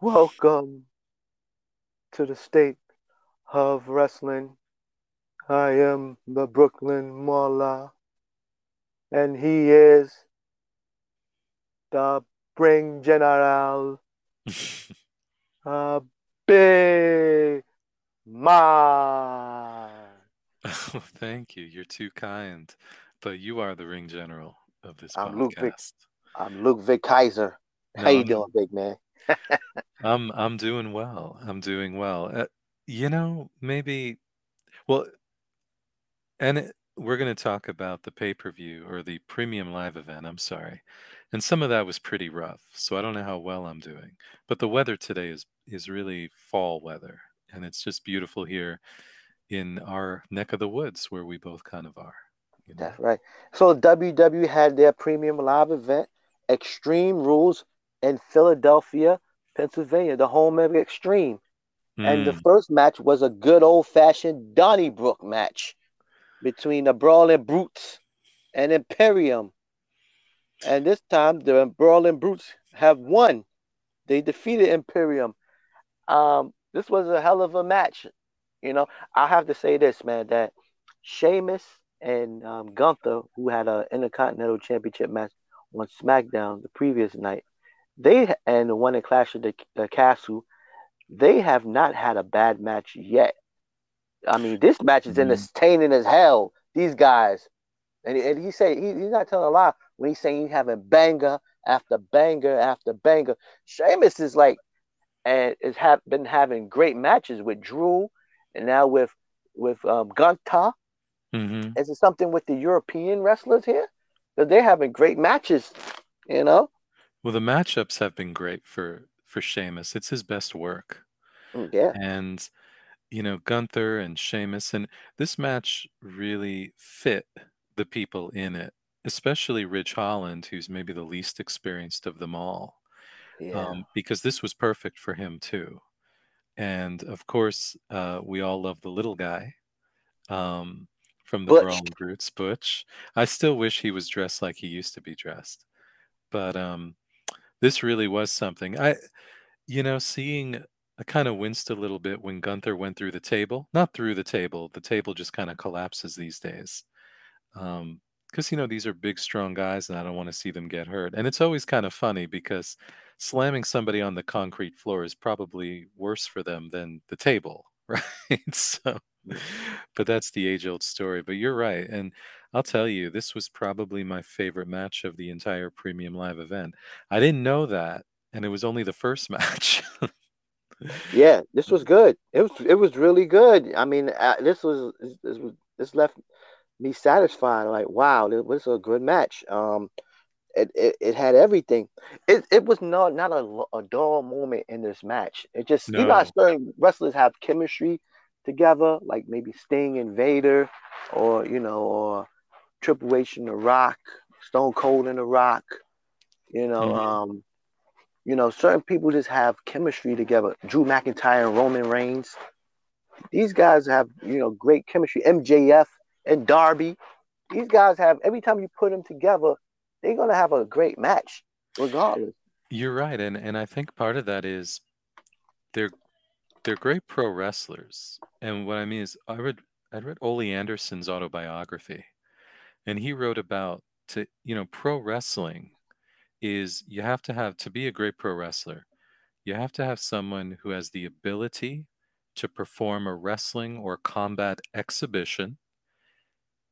Welcome to the state of wrestling. I am the Brooklyn Mauler, and he is the Ring General, uh, Big Man. Oh, thank you. You're too kind. But you are the ring general of this I'm Ludwig. I'm Ludwig Kaiser. How No, you I'm- doing, big man? I'm I'm doing well. I'm doing well. Uh, you know, maybe well, and it, we're going to talk about the pay-per-view or the premium live event. I'm sorry. And some of that was pretty rough. So I don't know how well I'm doing. But the weather today is is really fall weather, and it's just beautiful here in our neck of the woods where we both kind of are. you know? That's right. So WWE had their premium live event, Extreme Rules, in Philadelphia, Pennsylvania, the home of Extreme. And the Mm, first match was a good old fashioned Donnybrook match between the Brawling Brutes and Imperium. And this time the Brawling Brutes have won. They defeated Imperium. Um, this was a hell of a match. You know, I have to say this, man, that Sheamus and um, Gunther, who had an Intercontinental Championship match on SmackDown the previous night, they and the one in Clash of the, the Castle, they have not had a bad match yet. I mean, this match is Mhm. entertaining as hell. These guys, and, and he say he, he's not telling a lie when he's saying he's having banger after banger after banger. Sheamus is like, and has have been having great matches with Drew, and now with with um, Gunther. mhm. Is it something with the European wrestlers here? Because they're having great matches, you know. Well, the matchups have been great for for Sheamus. It's his best work. Mm, Yeah, And you know, Gunther and Sheamus and this match really fit the people in it, especially Ridge Holland, who's maybe the least experienced of them all. yeah. Um, because this was perfect for him too. And of course, uh, we all love the little guy um, from the Butch. Brawling Brutes, Butch. I still wish he was dressed like he used to be dressed. But um, this really was something. I, you know, seeing, I kind of winced a little bit when Gunther went through the table. Not through the table. The table just kind of collapses these days. Um, because you know these are big, strong guys, and I don't want to see them get hurt. And it's always kind of funny because slamming somebody on the concrete floor is probably worse for them than the table, right? So, but that's the age-old story. But you're right, and I'll tell you, this was probably my favorite match of the entire premium live event. I didn't know that, and it was only the first match. Yeah, this was good. It was it was really good. I mean, uh, this was this was this left me satisfied. Like, wow, this was a good match. Um, it it, it had everything. It it was not not a, a dull moment in this match. It just you know, certain wrestlers have chemistry together, like maybe Sting and Vader, or you know, or Triple H and The Rock, Stone Cold and The Rock. You know, Mhm. um, you know, certain people just have chemistry together. Drew McIntyre and Roman Reigns. These guys have, you know, great chemistry. MJF and Darby. These guys have every time you put them together, they're gonna have a great match, regardless. You're right, and and I think part of that is they're they're great pro wrestlers. And what I mean is I read I read Ole Anderson's autobiography, and he wrote about to you know pro wrestling is you have to have to be a great pro wrestler. You have to have someone who has the ability to perform a wrestling or combat exhibition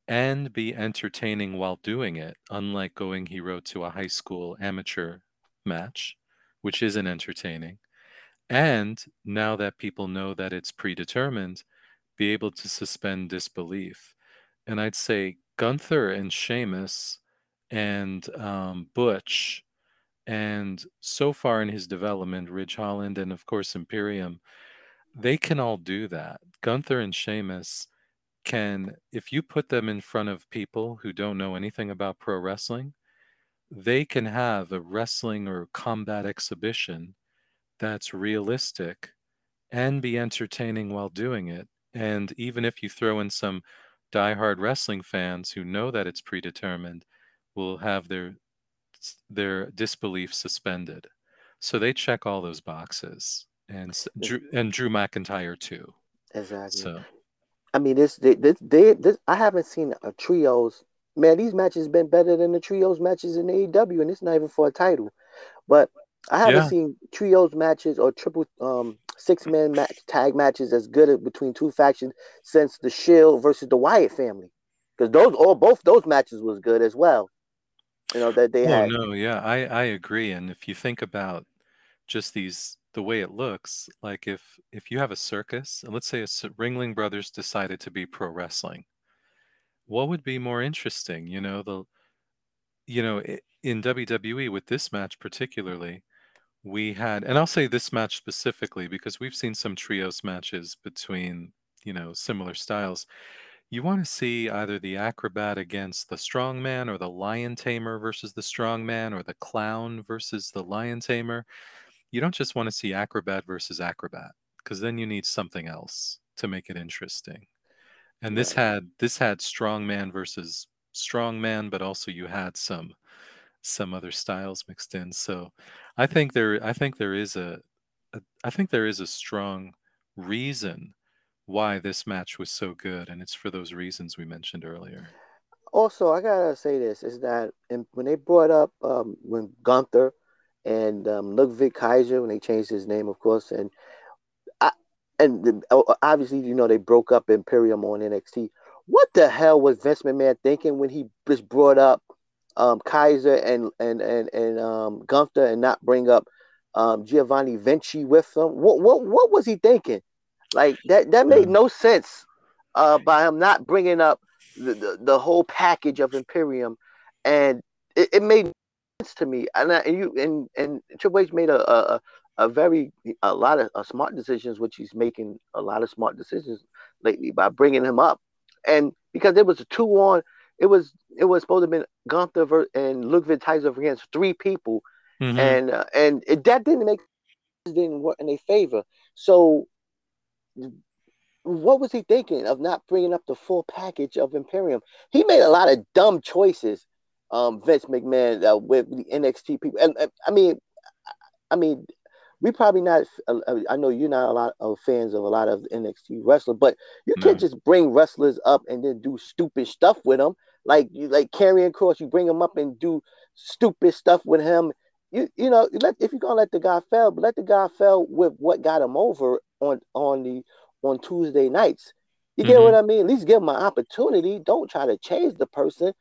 and be entertaining while doing it, unlike going, he wrote, to a high school amateur match, which isn't entertaining. And now that people know that it's predetermined, be able to suspend disbelief. And I'd say Gunther and Sheamus and um, Butch, and so far in his development, Ridge Holland and of course Imperium, they can all do that. Gunther and Sheamus can, if you put them in front of people who don't know anything about pro wrestling, they can have a wrestling or combat exhibition that's realistic and be entertaining while doing it. And even if you throw in some diehard wrestling fans who know that it's predetermined, will have their their disbelief suspended. So they check all those boxes, and Drew, and Drew McIntyre too. Exactly. So I mean, this, this, they, this, I haven't seen a trios. Man, these matches been better than the trios matches in AEW, and it's not even for a title. But I haven't Yeah. seen trios matches or triple um six man match tag matches as good as between two factions since the Shield versus the Wyatt family. Because those all both those matches was good as well. You know that they Oh had. no, yeah, I I agree. And if you think about just these the way it looks, like if if you have a circus, and let's say a Ringling Brothers decided to be pro wrestling, what would be more interesting? You know, the you know in WWE with this match particularly, we had, and I'll say this match specifically because we've seen some trios matches between you know similar styles. You want to see either the acrobat against the strongman or the lion tamer versus the strongman or the clown versus the lion tamer. You don't just want to see acrobat versus acrobat because then you need something else to make it interesting. And this had this had strongman versus strongman, but also you had some some other styles mixed in. So I think there I think there is a, a I think there is a strong reason why this match was so good, and it's for those reasons we mentioned earlier. Also, I gotta say this is that when they brought up um when Gunther and um Ludwig Kaiser when they changed his name, of course, and I and the, obviously you know they broke up Imperium on NXT. What the hell was Vince McMahon thinking when he just brought up um Kaiser and and and and um Gunther and not bring up um Giovanni Vinci with them? What what what was he thinking? Like that that made no sense uh by him not bringing up the, the, the whole package of Imperium, and it, it made sense to me. And, I, and you and and Triple H made a a, a very a lot of uh, smart decisions, which he's making a lot of smart decisions lately by bringing him up, and because it was a two on, it was it was supposed to have been Gunther and Ludwig Kaiser against three people, Mhm. and uh, and it, that didn't make didn't work in their favor. So what was he thinking of not bringing up the full package of Imperium? He made a lot of dumb choices, um, Vince McMahon uh, with the NXT people, and, I mean, I mean, we probably not. Uh, I know you're not a lot of fans of a lot of NXT wrestlers, but you No. can't just bring wrestlers up and then do stupid stuff with them. Like you, like Karrion Cross, you bring him up and do stupid stuff with him. You, you know, let if you're gonna let the guy fail, but let the guy fail with what got him over on on the on Tuesday nights. You get Mhm. what I mean? At least give him an opportunity. Don't try to change the person.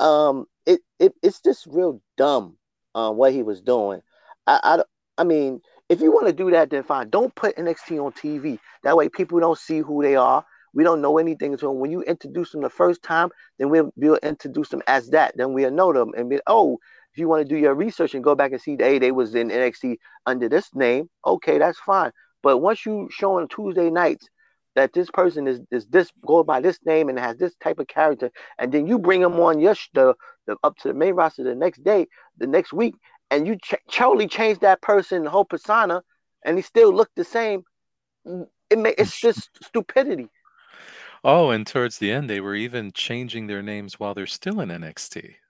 Um, it, it it's just real dumb. Uh, what he was doing. I, I, I mean, if you want to do that, then fine. Don't put NXT on TV. That way, people don't see who they are. We don't know anything them. When you introduce them the first time, then we'll, we'll introduce them as that. Then we'll know them and be, oh, if you want to do your research and go back and see, hey, they was in NXT under this name. Okay, that's fine. But once you show on Tuesday nights that this person is, is this go by this name and has this type of character, and then you bring them on your the, the up to the main roster the next day, the next week, and you ch- totally change that person the whole persona, and he still looked the same. Mm, it may, it's just stupidity. Oh, and towards the end, they were even changing their names while they're still in NXT.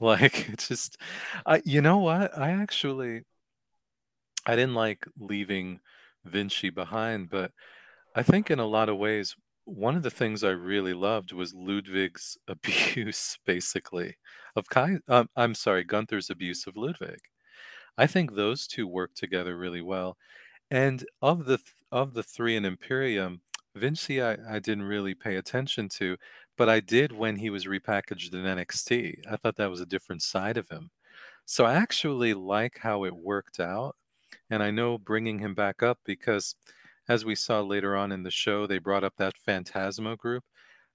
Like it's just, I you know what? I actually, I didn't like leaving Vinci behind, but I think in a lot of ways, one of the things I really loved was Ludwig's abuse, basically, of Kai. Um, I'm sorry, Gunther's abuse of Ludwig. I think those two work together really well. And of the th- of the three in Imperium, Vinci I, I didn't really pay attention to, but I did when he was repackaged in NXT. I thought that was a different side of him. So I actually like how it worked out. And I know bringing him back up because, as we saw later on in the show, they brought up that Fantasma group.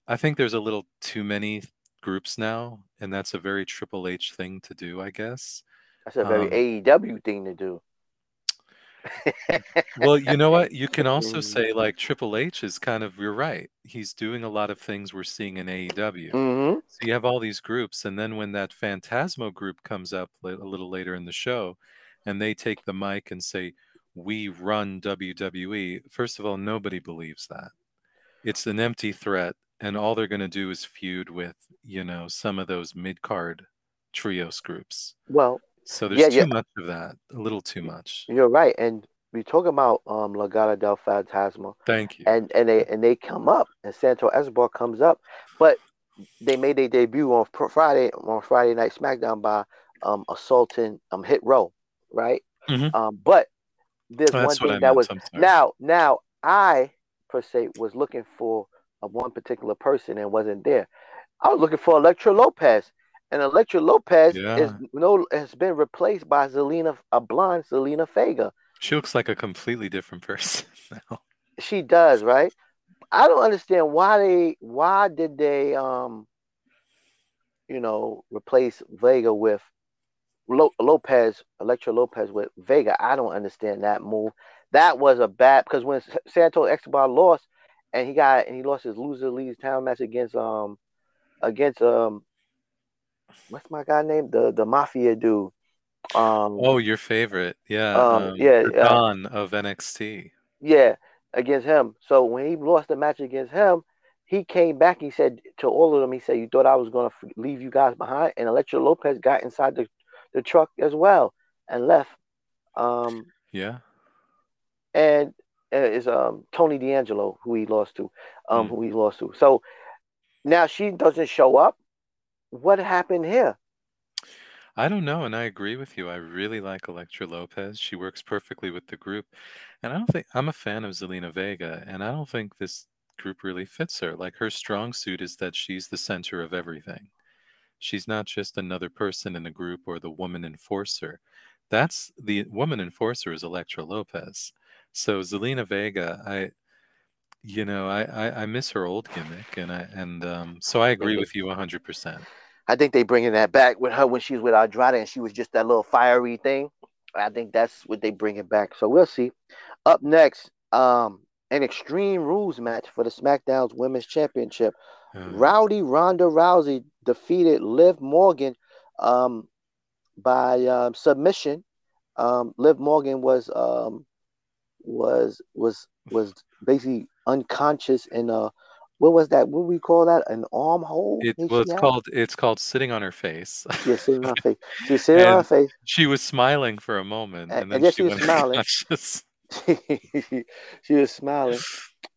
I think there's a little too many groups now, and that's a very Triple H thing to do, I guess. That's a very Um, AEW thing to do. Well, you know what? You can also Mm. say like Triple H is kind of you're right. He's doing a lot of things we're seeing in AEW. hmm So you have all these groups, and then when that Fantasma group comes up a little later in the show, and they take the mic and say, "We run WWE." First of all, nobody believes that. It's an empty threat, and all they're going to do is feud with, you know, some of those mid card trios groups. Well, So there's Yeah, too yeah. much of that, a little too much. you're right, and we talk about um Legado del Fantasma, Thank you. and and they and they come up, and Santos Escobar comes up, but they made their debut on Friday on Friday Night SmackDown by um assaulting um Hit Row, right? Mhm. Um, but there's Oh, one thing that was now now I per se was looking for a one particular person and wasn't there. I was looking for Elektra Lopez, and Elektra Lopez is no has been replaced by Zelina, a blonde Zelina Vega. She looks like a completely different person now. She does, right? I don't understand why they why did they um you know replace Vega with Lopez, Elektra Lopez with Vega. I don't understand that move. That was a bad because when S- Santos Escobar lost and he got and he lost his loser leaves town match against um against um what's my guy name the the mafia dude um Oh, your favorite. Yeah. Um, um, yeah, the uh, Don of NXT. Yeah, against him. So when he lost the match against him, he came back. He said to all of them, he said, "You thought I was going to leave you guys behind?" And Elektra Lopez got inside the, the truck as well and left. Um, Yeah. and uh, is um Tony D'Angelo who he lost to, um, Mm. who he lost to. So now she doesn't show up. What happened here? I don't know, and I agree with you. I really like Elektra Lopez. She works perfectly with the group. And I don't think I'm a fan of Zelina Vega, and I don't think this group really fits her. Like her strong suit is that she's the center of everything. She's not just another person in a group or the woman enforcer. That's the woman enforcer is Elektra Lopez. So Zelina Vega, I you know, I, I, I miss her old gimmick and I and um so I agree with you hundred percent. I think they bringing that back with her when she was with Andrade and she was just that little fiery thing. I think that's what they bring it back. So we'll see. Up next, um, an Extreme Rules match for the SmackDown's Women's Championship. Rowdy Ronda Rousey defeated Liv Morgan um, by um, submission. Um, Liv Morgan was um, was was was basically unconscious in a what was that? What we call that? An arm hole? It, well, it's had? called it's called sitting on her face. Yeah, sitting on her face. She was sitting on her face. she was smiling for a moment, And- and and then then she, she was smiling. she was smiling.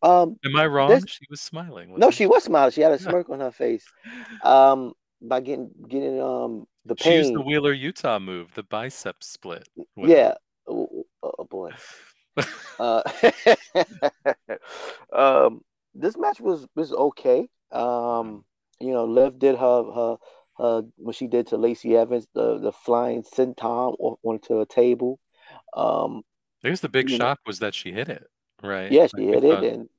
Um, Am I wrong? This- she was smiling. no, she was smiling. She had a smirk on her face. Um, by getting getting um the She used pain. the Wheeler Yuta move, the bicep split. Yeah. Oh, oh, boy. Uh, um, this match was was okay. Um, you know, Liv did her her her what she did to Lacey Evans, the the flying senton onto a table. Um, I guess the big you know- shock was that she hit it, right? yeah, Like, she hit it, and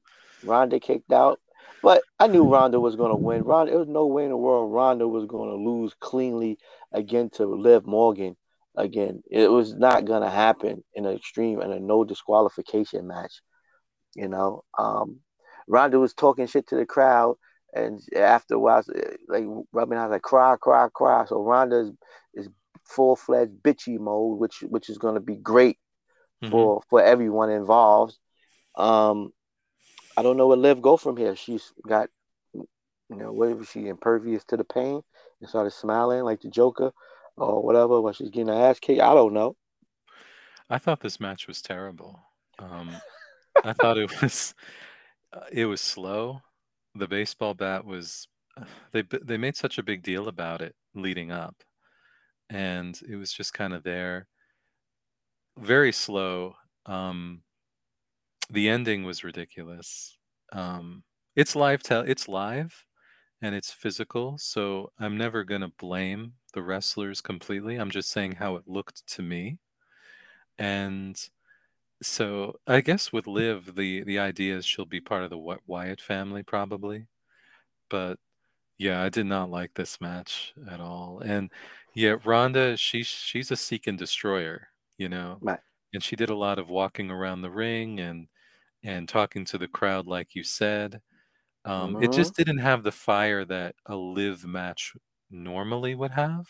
Ronda kicked out. But I knew Ronda was going to win. Ronda, there was no way in the world Ronda was going to lose cleanly again to Liv Morgan. Again, it was not going to happen in an extreme and a no disqualification match. You know, um, Ronda was talking shit to the crowd, and after a while, like rubbing out like cry, cry, cry. So Ronda is, is full fledged bitchy mode, which which is going to be great Mhm. for for everyone involved. Um, I don't know where Liv go from here. She's got, you know, what was she impervious to the pain and started smiling like the Joker or whatever while she's getting her ass kicked. I don't know. I thought this match was terrible. Um, I thought it was uh, it was slow. The baseball bat was they they made such a big deal about it leading up, and it was just kind of there. Very slow. Um, the ending was ridiculous. Um, it's live tell it's live and it's physical, so I'm never gonna blame the wrestlers completely. I'm just saying how it looked to me. And so I guess with Liv, the the idea is she'll be part of the Wyatt family probably. But yeah, I did not like this match at all. And yeah, Ronda, she's she's a seek and destroyer, you know. Right. and she did a lot of walking around the ring and and talking to the crowd, like you said. Um, It Mhm. just didn't have the fire that a live match normally would have.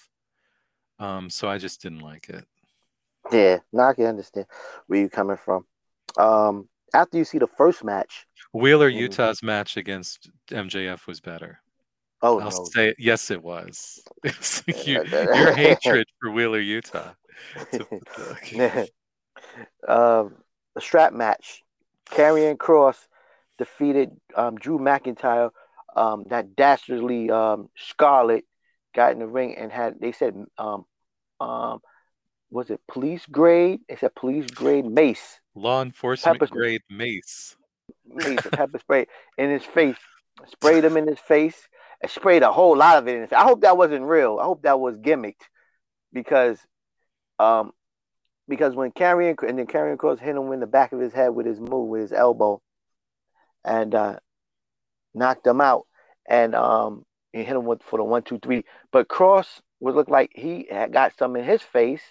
Um, so I just didn't like it. Yeah, now I can understand where you're coming from. Um, after you see the first match, Wheeler Mhm. Yuta's match against MJF was better. oh I'll no, say yes, it was. You, your hatred for Wheeler Yuta. um, the strap match, Karrion Cross defeated um, Drew McIntyre. Um, that dastardly um, Scarlett got in the ring and had they said um, um, was it police grade? They said police grade mace, Law enforcement Pepper- grade mace. mace, pepper spray in his face, sprayed him in his face, sprayed a whole lot of it in his face. I hope that wasn't real. I hope that was gimmicked because um because when Karrion and then Karrion Cross hit him in the back of his head with his move with his elbow and uh knocked him out and um he hit him with for the one two three. But Cross would look like he had got some in his face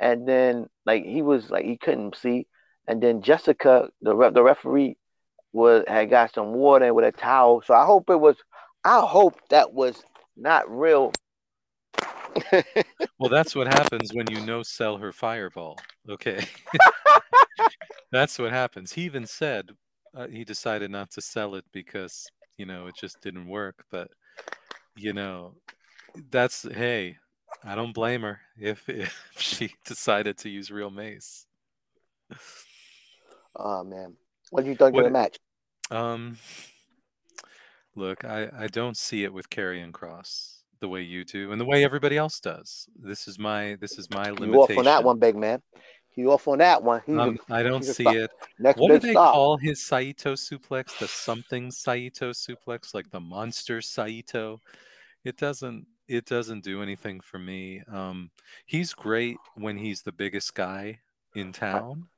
and then like he was like he couldn't see. And then Jessica the ref, the referee was had got some water with a towel. So I hope it was I hope that was not real Well, that's what happens when you no sell her fireball. Okay. that's what happens. He even said uh, he decided not to sell it because, you know, it just didn't work. But, you know, that's, hey, I don't blame her if, if she decided to use real mace. oh man what do you think What- of the match Um, look, I, I don't see it with Karrion Cross the way you do and the way everybody else does. This is my this is my limitation. You off on that one, big man. You off on that one. Um, I don't see it. next What do they star. call his Saito suplex? The something Saito suplex, like the monster Saito. It doesn't. It doesn't do anything for me. Um, he's great when he's the biggest guy in town,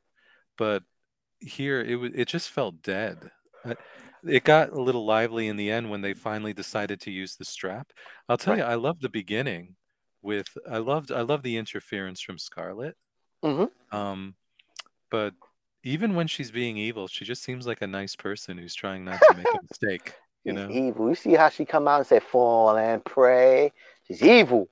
but here it was. It just felt dead. Uh, It got a little lively in the end when they finally decided to use the strap. I'll tell you, I love the beginning. With I loved I love the interference from Scarlett. Mhm. Um, but even when she's being evil, she just seems like a nice person who's trying not to make a mistake. You know, evil. You see how she come out and say, "Fall and pray." She's evil.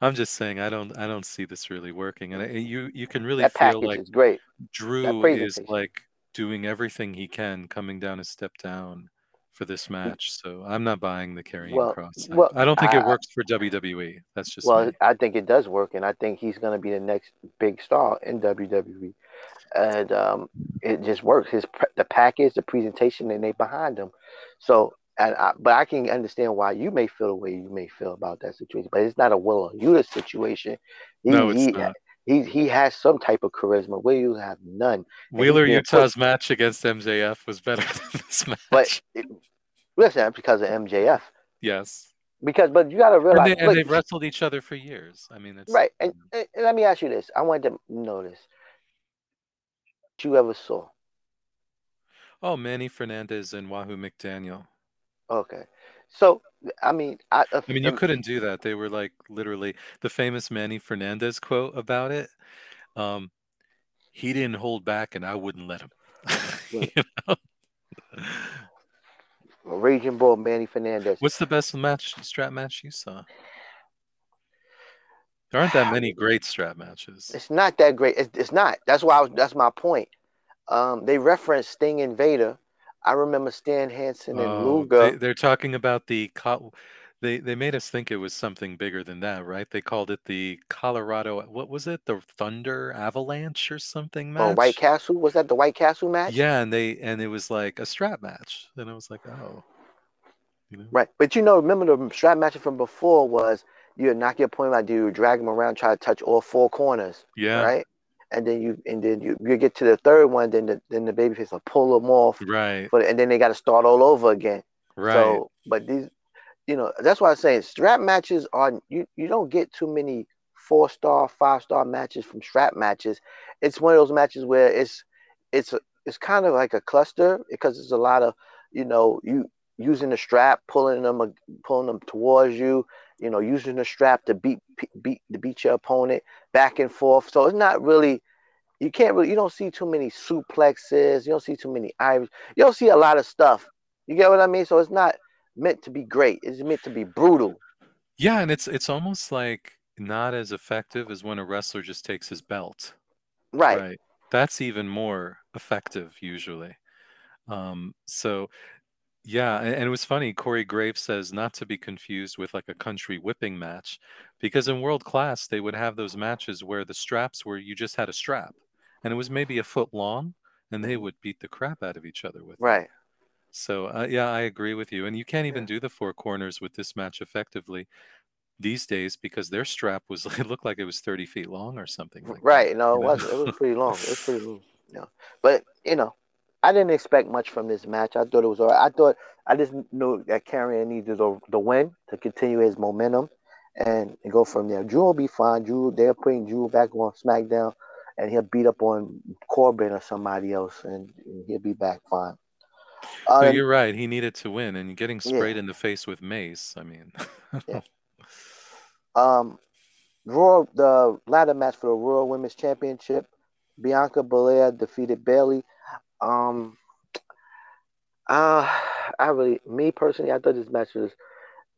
I'm just saying I don't I don't see this really working, and I, you you can really that feel like great. Drew is like doing everything he can, coming down a step down for this match. So I'm not buying the Karrion Well- cross. I- well, I, don't think it works for WWE. That's just Well, me. I think it does work, and I think he's going to be the next big star in WWE. And um, it just works. His the package, the presentation, and they behind him. So, and I, but I can understand why you may feel the way you may feel about that situation. But it's not a Wheeler Yuta situation. He, no, it's he, not. He he has some type of charisma where you have none. Wheeler being Yuta's match against MJF was better than this match. But it, listen, because of MJF. yes, Because, but you got to and, realize, they, and look, they've wrestled each other for years. I mean, it's right? And, and and let me ask you this: I wanted to know this. You ever saw? Oh, Manny Fernandez and Wahoo McDaniel. Okay, so I mean, I, uh, I mean, you um, couldn't do that. They were like literally the famous Manny Fernandez quote about it. Um, he didn't hold back, and I wouldn't let him. You know? Raging Bull Manny Fernandez. What's the best match strap match you saw? There aren't that many great strap matches. It's not that great. It's, it's not. That's why I was, that's my point. Um, they referenced Sting and Vader. I remember Stan Hansen and Oh, Luger. they, they're talking about the co- they they made us think it was something bigger than that, right? They called it the Colorado. What was it? The Thunder Avalanche or something match? Oh. White Castle was that the White Castle match? Yeah, and they and it was like a strap match. And I was like, oh, you know, Right, but you know, remember the strap match from before was you knock your opponent out, you drag him around, try to touch all four corners, yeah, right? And then you and then you, you get to the third one, then the then the babyface will pull them off, right, but and then they got to start all over again. right. So, but these, you know, that's why I'm saying strap matches are you you don't get too many four star, five star matches from strap matches. It's one of those matches where it's it's it's kind of like a cluster because it's a lot of you know you using the strap, pulling them uh, pulling them towards you. You know, using the strap to beat beat to beat your opponent back and forth. So it's not really you can't really you don't see too many suplexes, you don't see too many Irish, you don't see a lot of stuff. You get what I mean? So it's not meant to be great. It's meant to be brutal. Yeah, and it's it's almost like not as effective as when a wrestler just takes his belt. Right. Right. That's even more effective usually. Um, so yeah, and, and it was funny. Corey Graves says not to be confused with like a country whipping match, because in world class they would have those matches where the straps were you just had a strap, and it was maybe a foot long, and they would beat the crap out of each other with it. Right. So uh, yeah, I agree with you. And you can't even Yeah. do the four corners with this match effectively these days because their strap was it looked like it was 30 feet long or something like that, Right. No, it wasn't. It was pretty long. It was pretty long. Know. But you know, I didn't expect much from this match. I thought it was all right. I thought I just knew that Karrion needed the, the win to continue his momentum and, and go from there. Drew will be fine. Drew, they're putting Drew back on SmackDown, and he'll beat up on Corbin or somebody else, and, and he'll be back fine. Uh, No, you're right. He needed to win, and getting Yeah. sprayed in the face with mace. I mean, Yeah. Um, Royal, the ladder match for the Raw Women's Championship, Bianca Belair defeated Bayley. Um, uh, I really, me personally, I thought this match was,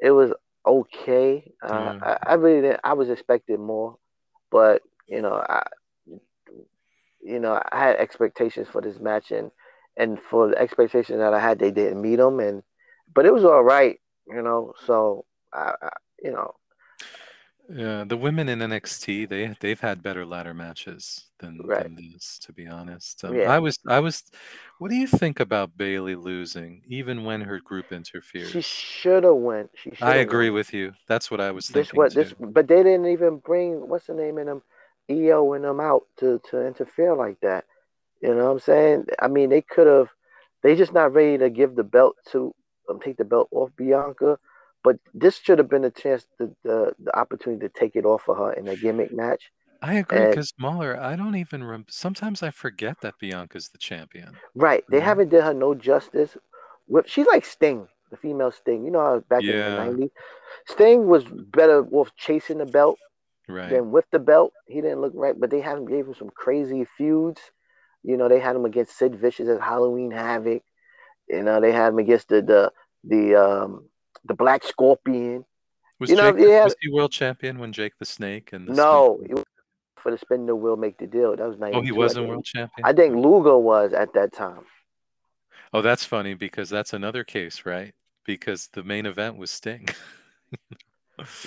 it was okay. Uh, Yeah. I, I really didn't, I was expecting more, but you know, I, you know, I had expectations for this match, and and for the expectations that I had, they didn't meet them, and but it was all right, you know. So I, I you know, yeah, the women in NXT they they've had better ladder matches than Right. than this, to be honest. Um, Yeah. I was I was. What do you think about Bayley losing, even when her group interfered? She should have went. She. I agree with you. That's what I was this. thinking What too. this? But they didn't even bring what's the name in them, IYO and them out to to interfere like that. You know what I'm saying? I mean, they could have. They just not ready to give the belt to um, take the belt off Bianca. But this should have been a chance, to, the the opportunity to take it off of her in a gimmick match. I agree because Mauler, I don't even rem- sometimes I forget that Bianca's the champion. Right. They Mhm. haven't did her no justice. With she's like Sting, the female Sting. You know how back Yeah. in the nineties, Sting was better off chasing the belt Right. than with the belt. He didn't look right, but they had him gave him some crazy feuds. You know, they had him against Sid Vicious at Halloween Havoc. You know, they had him against the the the um the Black Scorpion. Was you know, Jake yeah. was he world champion when Jake the Snake and the No, Snake- was for the spin the wheel make the deal. That was nice. Oh, he wasn't world champion. I think Luger was at that time. Oh, that's funny because that's another case, right? Because the main event was Sting.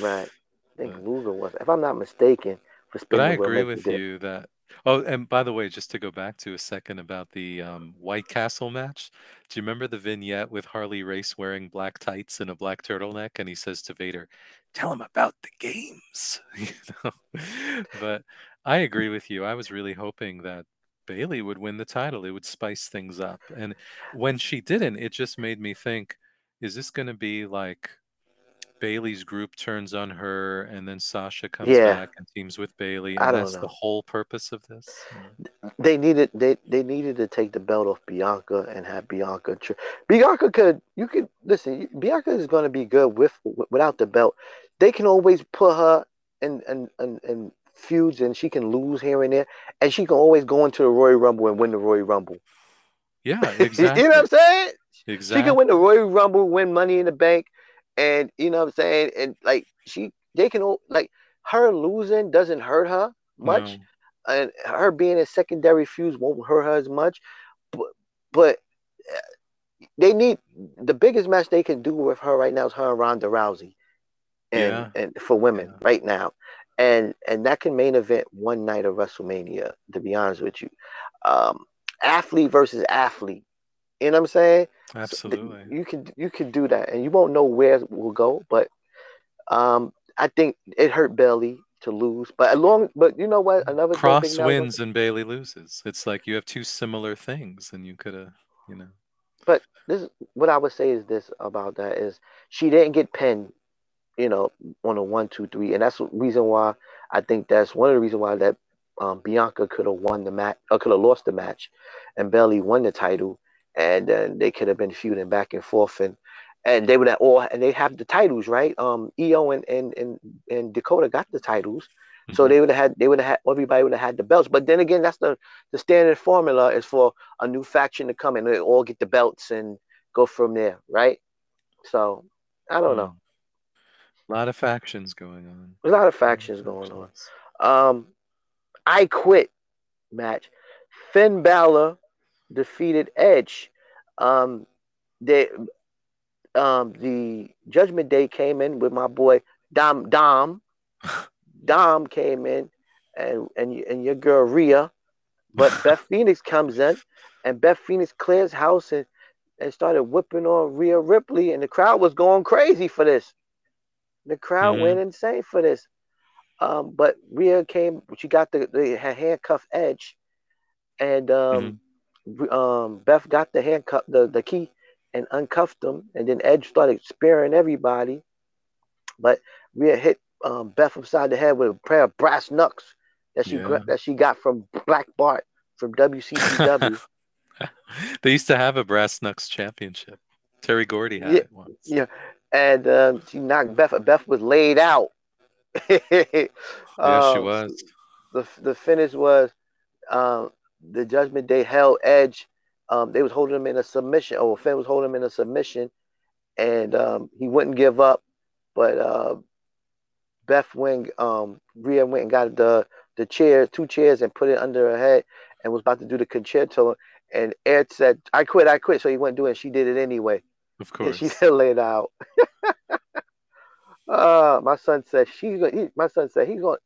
Right. I think Uh, Luger was, if I'm not mistaken, for spin But the I agree with you that. Oh, and by the way, just to go back to a second about the um, White Castle match, do you remember the vignette with Harley Race wearing black tights and a black turtleneck, and he says to Vader, "Tell him about the games." But I agree with you. I was really hoping that Bayley would win the title. It would spice things up, and when she didn't, it just made me think: Is this going to be like? Bayley's group turns on her, and then Sasha comes Yeah. back and teams with Bayley, I and that's the whole purpose of this. They needed they they needed to take the belt off Bianca and have Bianca. Bianca could you could listen. Bianca is going to be good with without the belt. They can always put her in in, in in feuds and she can lose here and there, and she can always go into the Royal Rumble and win the Royal Rumble. Yeah, exactly. You know what I'm saying? exactly. She can win the Royal Rumble, win Money in the Bank, and you know what I'm saying. And like she, they can all like her losing doesn't hurt her much, No. and her being a secondary fuse won't hurt her as much. But but they need the biggest match they can do with her right now is her and Ronda Rousey, and Yeah. and for women Yeah. right now, and and that can main event one night of WrestleMania. To be honest with you, um, athlete versus athlete. You know what I'm saying? So Absolutely. you can you can do that, and you won't know where it will go. But um, I think it hurt Bayley to lose. But along, but you know what? Another Cross wins and Bayley loses. It's like you have two similar things, and you could have, you know. But this, what I would say is this about that is she didn't get pinned, you know, on a one, two, three, and that's the reason why I think that's one of the reasons why that um, Bianca could have won the match, or could have lost the match, and Bayley won the title, and then they could have been feuding back and forth, and and they would have all, and they have the titles, right? Um, IYO and and and, and Dakota got the titles, So Mhm. they would have had they would have had everybody would have had the belts. But then again, that's the the standard formula is for a new faction to come and they all get the belts and go from there, right? So I don't know. A lot of factions going on. A lot of factions going on. Um, I quit match. Finn Balor defeated Edge. Um, they, um, the Judgment Day came in with my boy Dom. Dom, Dom came in, and and and your girl Rhea, but Beth Phoenix comes in, and Beth Phoenix clears house and and started whipping on Rhea Ripley, and the crowd was going crazy for this. The crowd Mhm. went insane for this. Um, but Rhea came, she got the, the her handcuff edge, and um, um, Beth got the handcuff, the, the key, and uncuffed them, and then Edge started spearing everybody. But Rhea hit um, Beth upside the head with a pair of brass knucks that she Yeah. that she got from Black Bart from WCCW. they used to have a brass knucks championship. Terry Gordy had Yeah, it once. yeah. and um, she knocked Beth. Beth was laid out. Yeah, she Um, was. the the finish was um, the Judgment Day held Edge. Um, they was holding him in a submission, or Finn was holding him in a submission, and um, he wouldn't give up. But uh, Beth Wing, um, Rhea went and got the the chair, two chairs, and put it under her head, and was about to do the Con-Chair-To. And Ed said, "I quit, I quit." So he wouldn't do it. And she did it anyway. Of And course. she still laid out. uh, my son said she's going. He, my son said he's going.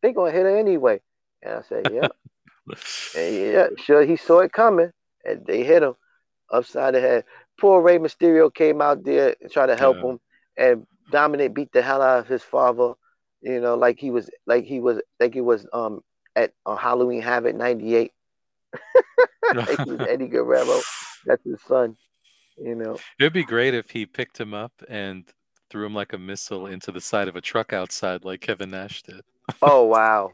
They gonna hit her anyway. And I said, yeah, And yeah. Sure, he saw it coming, and they hit him upside the head. Poor Rey Mysterio came out there and tried to help Yeah. him, and Dominic beat the hell out of his father. You know, like he was, like he was, like he was um at uh, Halloween Havoc '98. like he was Eddie Guerrero. That's his son. You know. It'd be great if he picked him up and threw him like a missile into the side of a truck outside, like Kevin Nash did. Oh wow.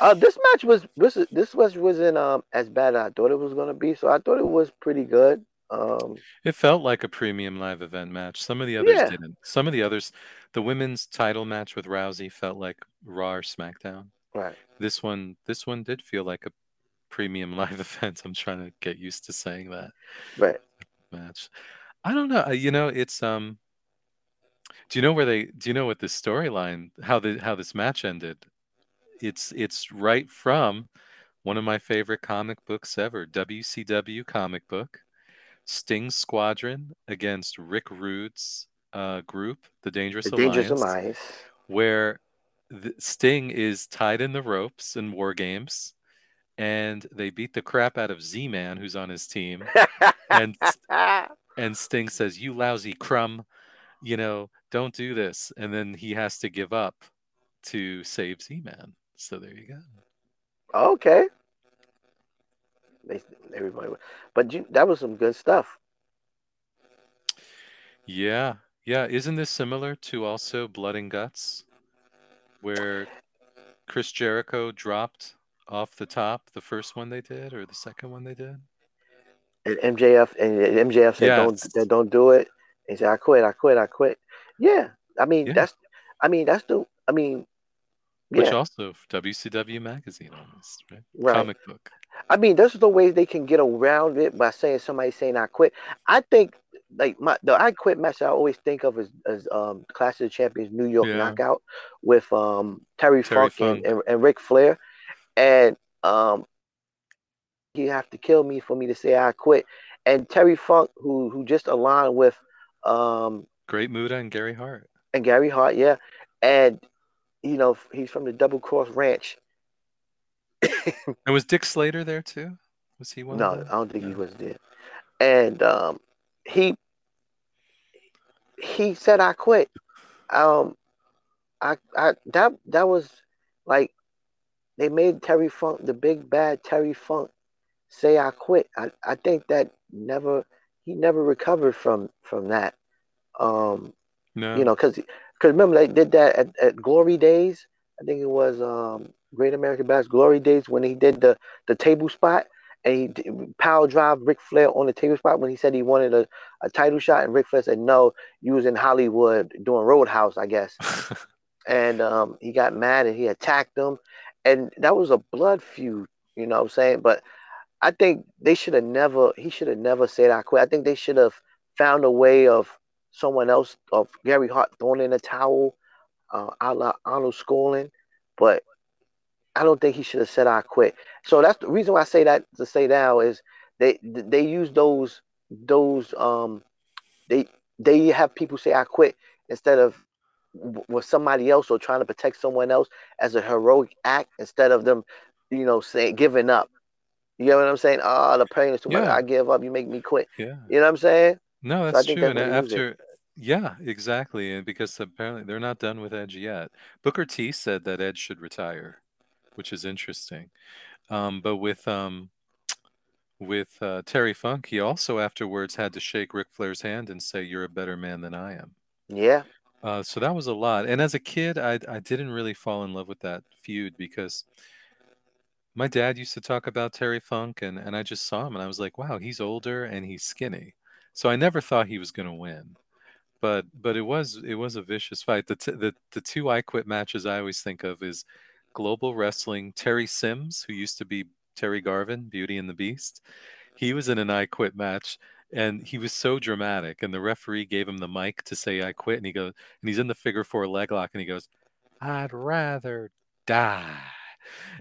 Uh, this match was this this was wasn't um as bad as I thought it was gonna be, so I thought it was pretty good. Um, It felt like a premium live event match. Some of the others Yeah. didn't. Some of the others, the women's title match with Rousey felt like Raw or SmackDown. right. This one, this one did feel like a premium live event. I'm trying to get used to saying that Right. match. I don't know. uh, You know, it's um. Do you know where they? Do you know what this storyline? How the how this match ended? It's it's right from one of my favorite comic books ever, WCW comic book, Sting Squadron against Rick Rude's uh, group, the Dangerous The Alliance, Dangerous Alliance. where the, Sting is tied in the ropes in War Games, and they beat the crap out of Z-Man, who's on his team, and and Sting says, "You lousy crumb, you know, don't do this," and then he has to give up to save Z-Man. So there you go. okay. They, everybody, but you, that was some good stuff. Yeah, yeah. Isn't this similar to also Blood and Guts, where Chris Jericho dropped off the top the first one they did or the second one they did? And MJF and MJF said, Yes. "Don't, don't do it." He said, "I quit, I quit, I quit." Yeah, I mean Yeah. that's, I mean that's the, I mean, Which yeah, also WCW magazine almost, right? Right. Comic book. I mean, there's the ways they can get around it by saying somebody saying I quit. I think like my the I quit match I always think of as, as um Clash of the Champions New York Yeah. knockout with um Terry, Terry Funk, And, Funk. and, and Ric Flair. And um you have to kill me for me to say I quit. And Terry Funk, who who just aligned with um Great Muta and Gary Hart. and Gary Hart, yeah. And you know, he's from the Double Cross Ranch. And was Dick Slater there too? Was he one No? I don't think he was there. And um, he he said I quit. Um, I I that that was like they made Terry Funk the big bad Terry Funk say I quit. I, I think that never he never recovered from from that. Um, No. you know, because because remember they did that at, at Glory Days. I think it was um, Great American Bash Glory Days when he did the the table spot and he power drive Ric Flair on the table spot when he said he wanted a, a title shot and Ric Flair said no, you was in Hollywood doing Roadhouse, I guess. and um, he got mad and he attacked him, and that was a blood feud. You know what I'm saying? But I think they should have never. He should have never said I quit. I think they should have found a way of someone else of Gary Hart throwing in a towel, uh, a la Arnold Skaaland, but I don't think he should have said I quit. So that's the reason why I say that to say now is they they use those those um they they have people say I quit instead of with somebody else or trying to protect someone else as a heroic act instead of them, you know, saying giving up. You know what I'm saying? Oh, the pain is too much. I give up. You make me quit. Yeah. You know what I'm saying? No, that's think true. And after, yeah, exactly. And because apparently they're not done with Edge yet. Booker T said that Edge should retire, which is interesting. Um, but with um, with uh, Terry Funk, he also afterwards had to shake Ric Flair's hand and say, "You're a better man than I am." Yeah. Uh, so that was a lot. And as a kid, I I didn't really fall in love with that feud because my dad used to talk about Terry Funk, and and I just saw him, and I was like, wow, he's older and he's skinny. So I never thought he was going to win. But but it was it was a vicious fight. The t- the the two I Quit matches I always think of is Global Wrestling. Terry Sims, who used to be Terry Garvin, Beauty and the Beast, he was in an I Quit match, and he was so dramatic. And the referee gave him the mic to say I quit, and he goes, and he's in the figure four leg lock, and he goes, I'd rather die.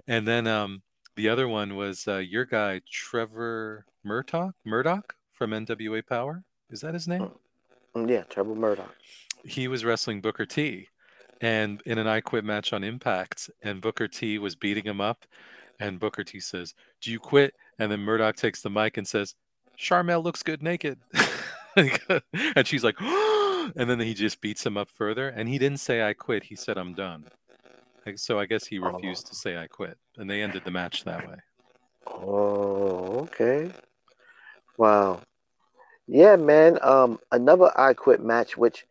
And then um, the other one was uh, your guy Trevor Murdoch, Murdoch from NWA Power. Is that his name? Mm, Yeah, Trevor Murdoch. He was wrestling Booker T, and in an I Quit match on Impact, and Booker T was beating him up, and Booker T says, "Do you quit?" And then Murdoch takes the mic and says, "Sharmell looks good naked," and she's like, and then he just beats him up further, and he didn't say I quit. He said I'm done. So I guess he Oh. refused to say I quit, and they ended the match that way. Oh, okay. Wow. Yeah, man. Um, another I Quit match, which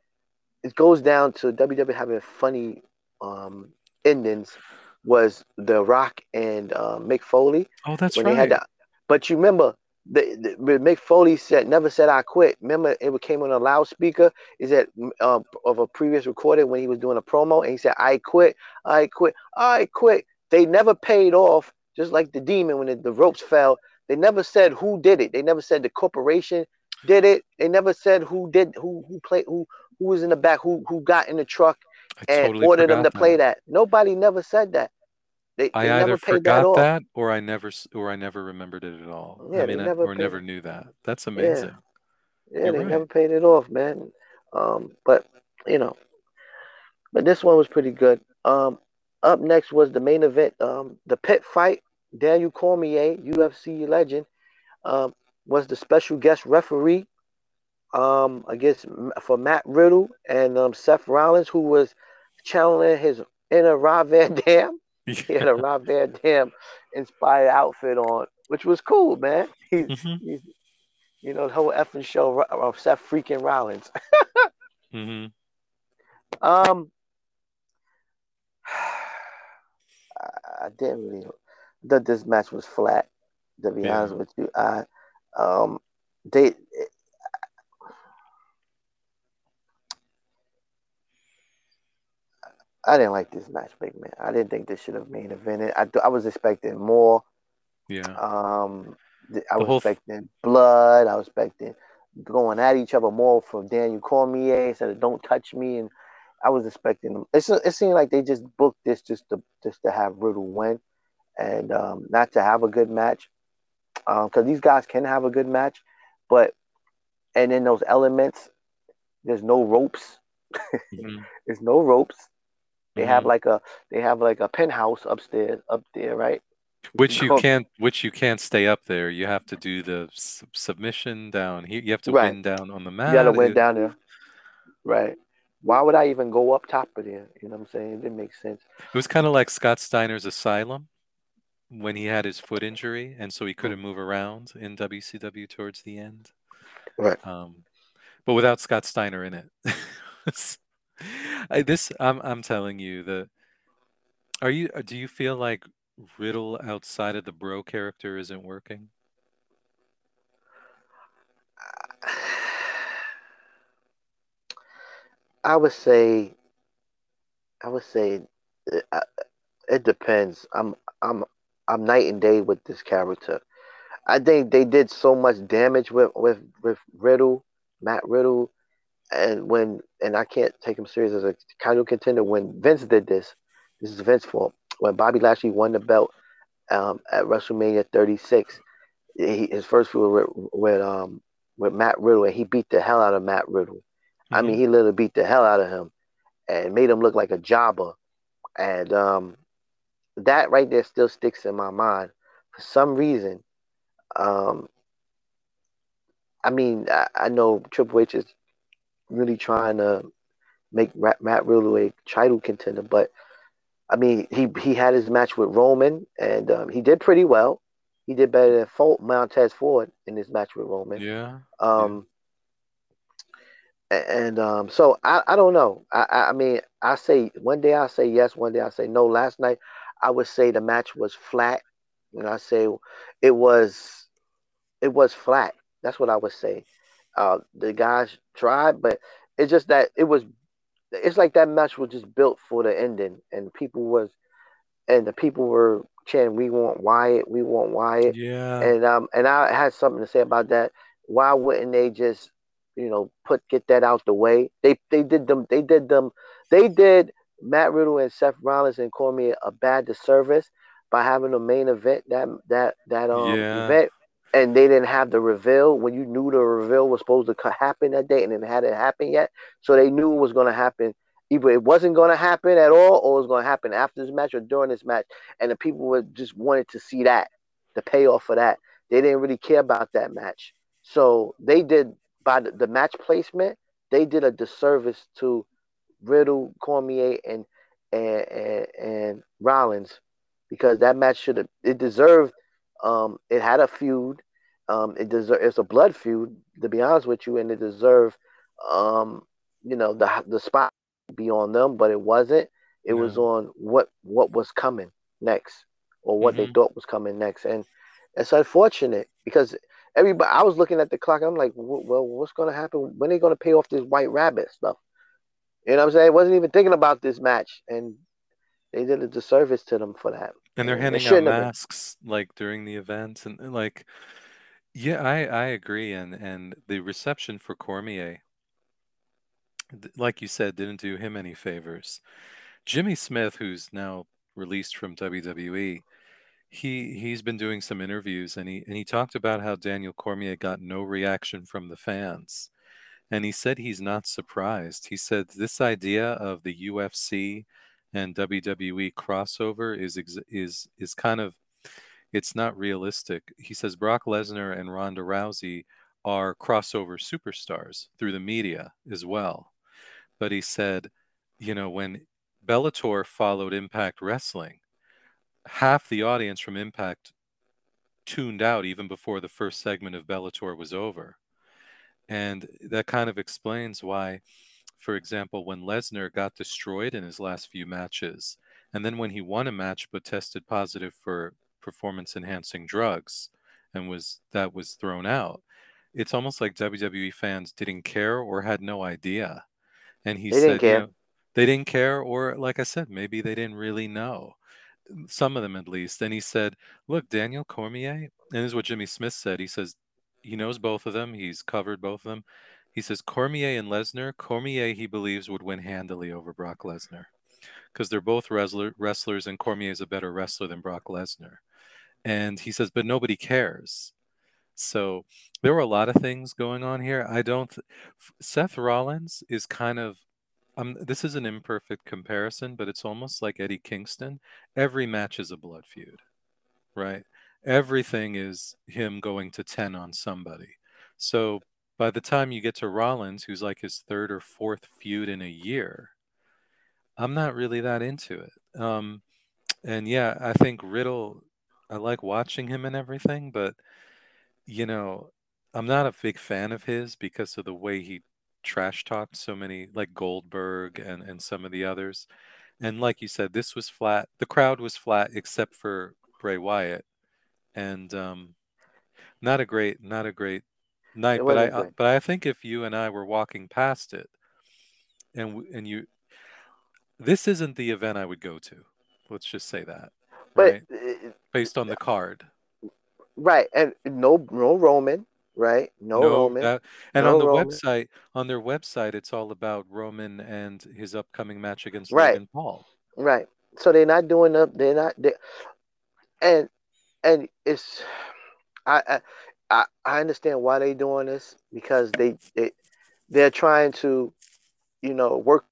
it goes down to WWE having funny um endings, was The Rock and uh, Mick Foley Oh, that's when right. they had that. But you remember, the, the Mick Foley said never said I quit. Remember, it came on a loudspeaker. Is that uh, of a previous recording when he was doing a promo, and he said I quit, I quit, I quit. They never paid off, just like the demon when the, the ropes fell. They never said who did it. They never said the corporation did it. They never said who did who who played who who was in the back who who got in the truck I and totally ordered them to play that. Nobody never said that. They, I they either that forgot off. that, or I never or I never remembered it at all. Yeah, I mean, I- never or paid never it. knew that. That's amazing. Yeah, You're they right. never paid it off, man. Um, but you know, but this one was pretty good. Um, up next was the main event, um, the pit fight. Daniel Cormier, UFC legend, um, was the special guest referee. Um, I guess for Matt Riddle and um, Seth Rollins, who was channeling his inner Rob Van Dam. He had a Rob Van Dam inspired outfit on, which was cool, man. He, Mhm, he's, you know, the whole effing show of Seth freaking Rollins. mm-hmm. Um, I, didn't really thought this match was flat. To be Yeah. honest with you, I um they I didn't like this match, big man. I didn't think this should have main evented. I th- I was expecting more. Yeah. Um, th- I The was expecting blood. I was expecting going at each other more from Daniel Cormier instead of "Don't touch me." And I was expecting them. It's, it seemed like they just booked this just to just to have Riddle win, and um, not to have a good match. Because these guys can have a good match, but and in those elements, there's no ropes. mhm, There's no ropes. They have mhm. like a they have like a penthouse upstairs up there, right? Which you can't, which you can't stay up there. You have to do the s- submission down here. You have to Right. win down on the mat. You gotta win down there. Right. Why would I even go up top of there? You know what I'm saying? It didn't make sense. It was kind of like Scott Steiner's Asylum when he had his foot injury, and so he couldn't move around in WCW towards the end. Right. Um, but without Scott Steiner in it. I, this I'm I'm telling you the. Are you? uh, Do you feel like Riddle outside of the bro character isn't working? I would say I would say it, I- it depends. I'm I'm I'm night and day with this character. I think they did so much damage with with with Riddle, Matt Riddle, and when and I can't take him serious as a title contender. When Vince did this, this is Vince's fault. When Bobby Lashley won the belt um, at WrestleMania 36, he, his first feud with, with um with Matt Riddle, and he beat the hell out of Matt Riddle. I mean, he literally beat the hell out of him and made him look like a jobber. And um, that right there still sticks in my mind for some reason. Um, I mean, I, I know Triple H is really trying to make Ra- Matt Riddle a title contender, but I mean, he he had his match with Roman, and um, he did pretty well. He did better than Fo- Montez Ford in his match with Roman. yeah. Um, a- and um, so I, I don't know. I, I I mean, I say one day I say yes, one day I say no. Last night I would say the match was flat, and I say it was it was flat. That's what I would say. Uh, the guys tried, but it's just that it was. It's like that match was just built for the ending, and people was, and the people were chanting, "We want Wyatt, we want Wyatt." Yeah. and um and I had something to say about that. Why wouldn't they just you know put get that out the way? They they did them they did them they did Matt Riddle and Seth Rollins and Cormier a bad disservice by having the main event that that that um Yeah. event and they didn't have the reveal when you knew the reveal was supposed to happen that day and it hadn't happened yet. So they knew it was going to happen. Either it wasn't going to happen at all, or it was going to happen after this match or during this match, and the people were just wanted to see that, the payoff for that. They didn't really care about that match. So they did by the, the match placement, they did a disservice to Riddle, Cormier, and and and, and Rollins because that match should have it deserved. Um, it had a feud. Um, it deserve it's a blood feud to be honest with you, and it deserved. Um, you know the the spot be on them, but it wasn't. It was on what what was coming next, or what they Mhm. thought was coming next, and it's unfortunate because everybody. I was looking at the clock. I'm like, well, what's going to happen? When are they going to pay off this White Rabbit stuff? You know what I'm saying? Wasn't even thinking about this match, and they did a disservice to them for that. And they're handing out have been. masks like during the event and and, like yeah, I I agree and and the reception for Cormier like you said didn't do him any favors. Jimmy Smith who's now released from WWE he he's been doing some interviews and he and he talked about how Daniel Cormier got no reaction from the fans. And he said he's not surprised. He said this idea of the UFC and WWE crossover is is is kind of it's not realistic. He says Brock Lesnar and Ronda Rousey are crossover superstars through the media as well. But he said, you know, when Bellator followed Impact Wrestling, half the audience from Impact tuned out even before the first segment of Bellator was over. And that kind of explains why, for example, when Lesnar got destroyed in his last few matches, and then when he won a match but tested positive for performance enhancing drugs and was that was thrown out, it's almost like WWE fans didn't care or had no idea. And he They didn't said, you know, they didn't care, or like I said, maybe they didn't really know. Some of them at least. And he said, Look, Daniel Cormier, and this is what Jimmy Smith said. He says he knows both of them, he's covered both of them. He says Cormier and Lesnar, Cormier he believes would win handily over Brock Lesnar because they're both wrestler, wrestlers, and Cormier is a better wrestler than Brock Lesnar. And he says, but nobody cares. So there were a lot of things going on here. I don't. th- Seth Rollins is kind of. Um, this is an imperfect comparison, but it's almost like Eddie Kingston. Every match is a blood feud, right? Everything is him going to 10 on somebody. So by the time you get to Rollins, who's like his third or fourth feud in a year, I'm not really that into it. Um, and yeah, I think Riddle, I like watching him and everything, but you know, I'm not a big fan of his because of the way he trash talked so many, like Goldberg and and some of the others. And like you said, this was flat. The crowd was flat except for Bray Wyatt, and um, not a great, not a great night. But I, uh, great. but I think if you and I were walking past it, and and you, this isn't the event I would go to. Let's just say that. But right? Based on the card. right, and no no Roman, right? No, Roman. that- and No on the Roman. website, on their website, it's all about Roman and his upcoming match against Right. Logan Paul. Right. So they're not doing up. they're not they and and it's I I I understand why they doing this because they they they're trying to you know work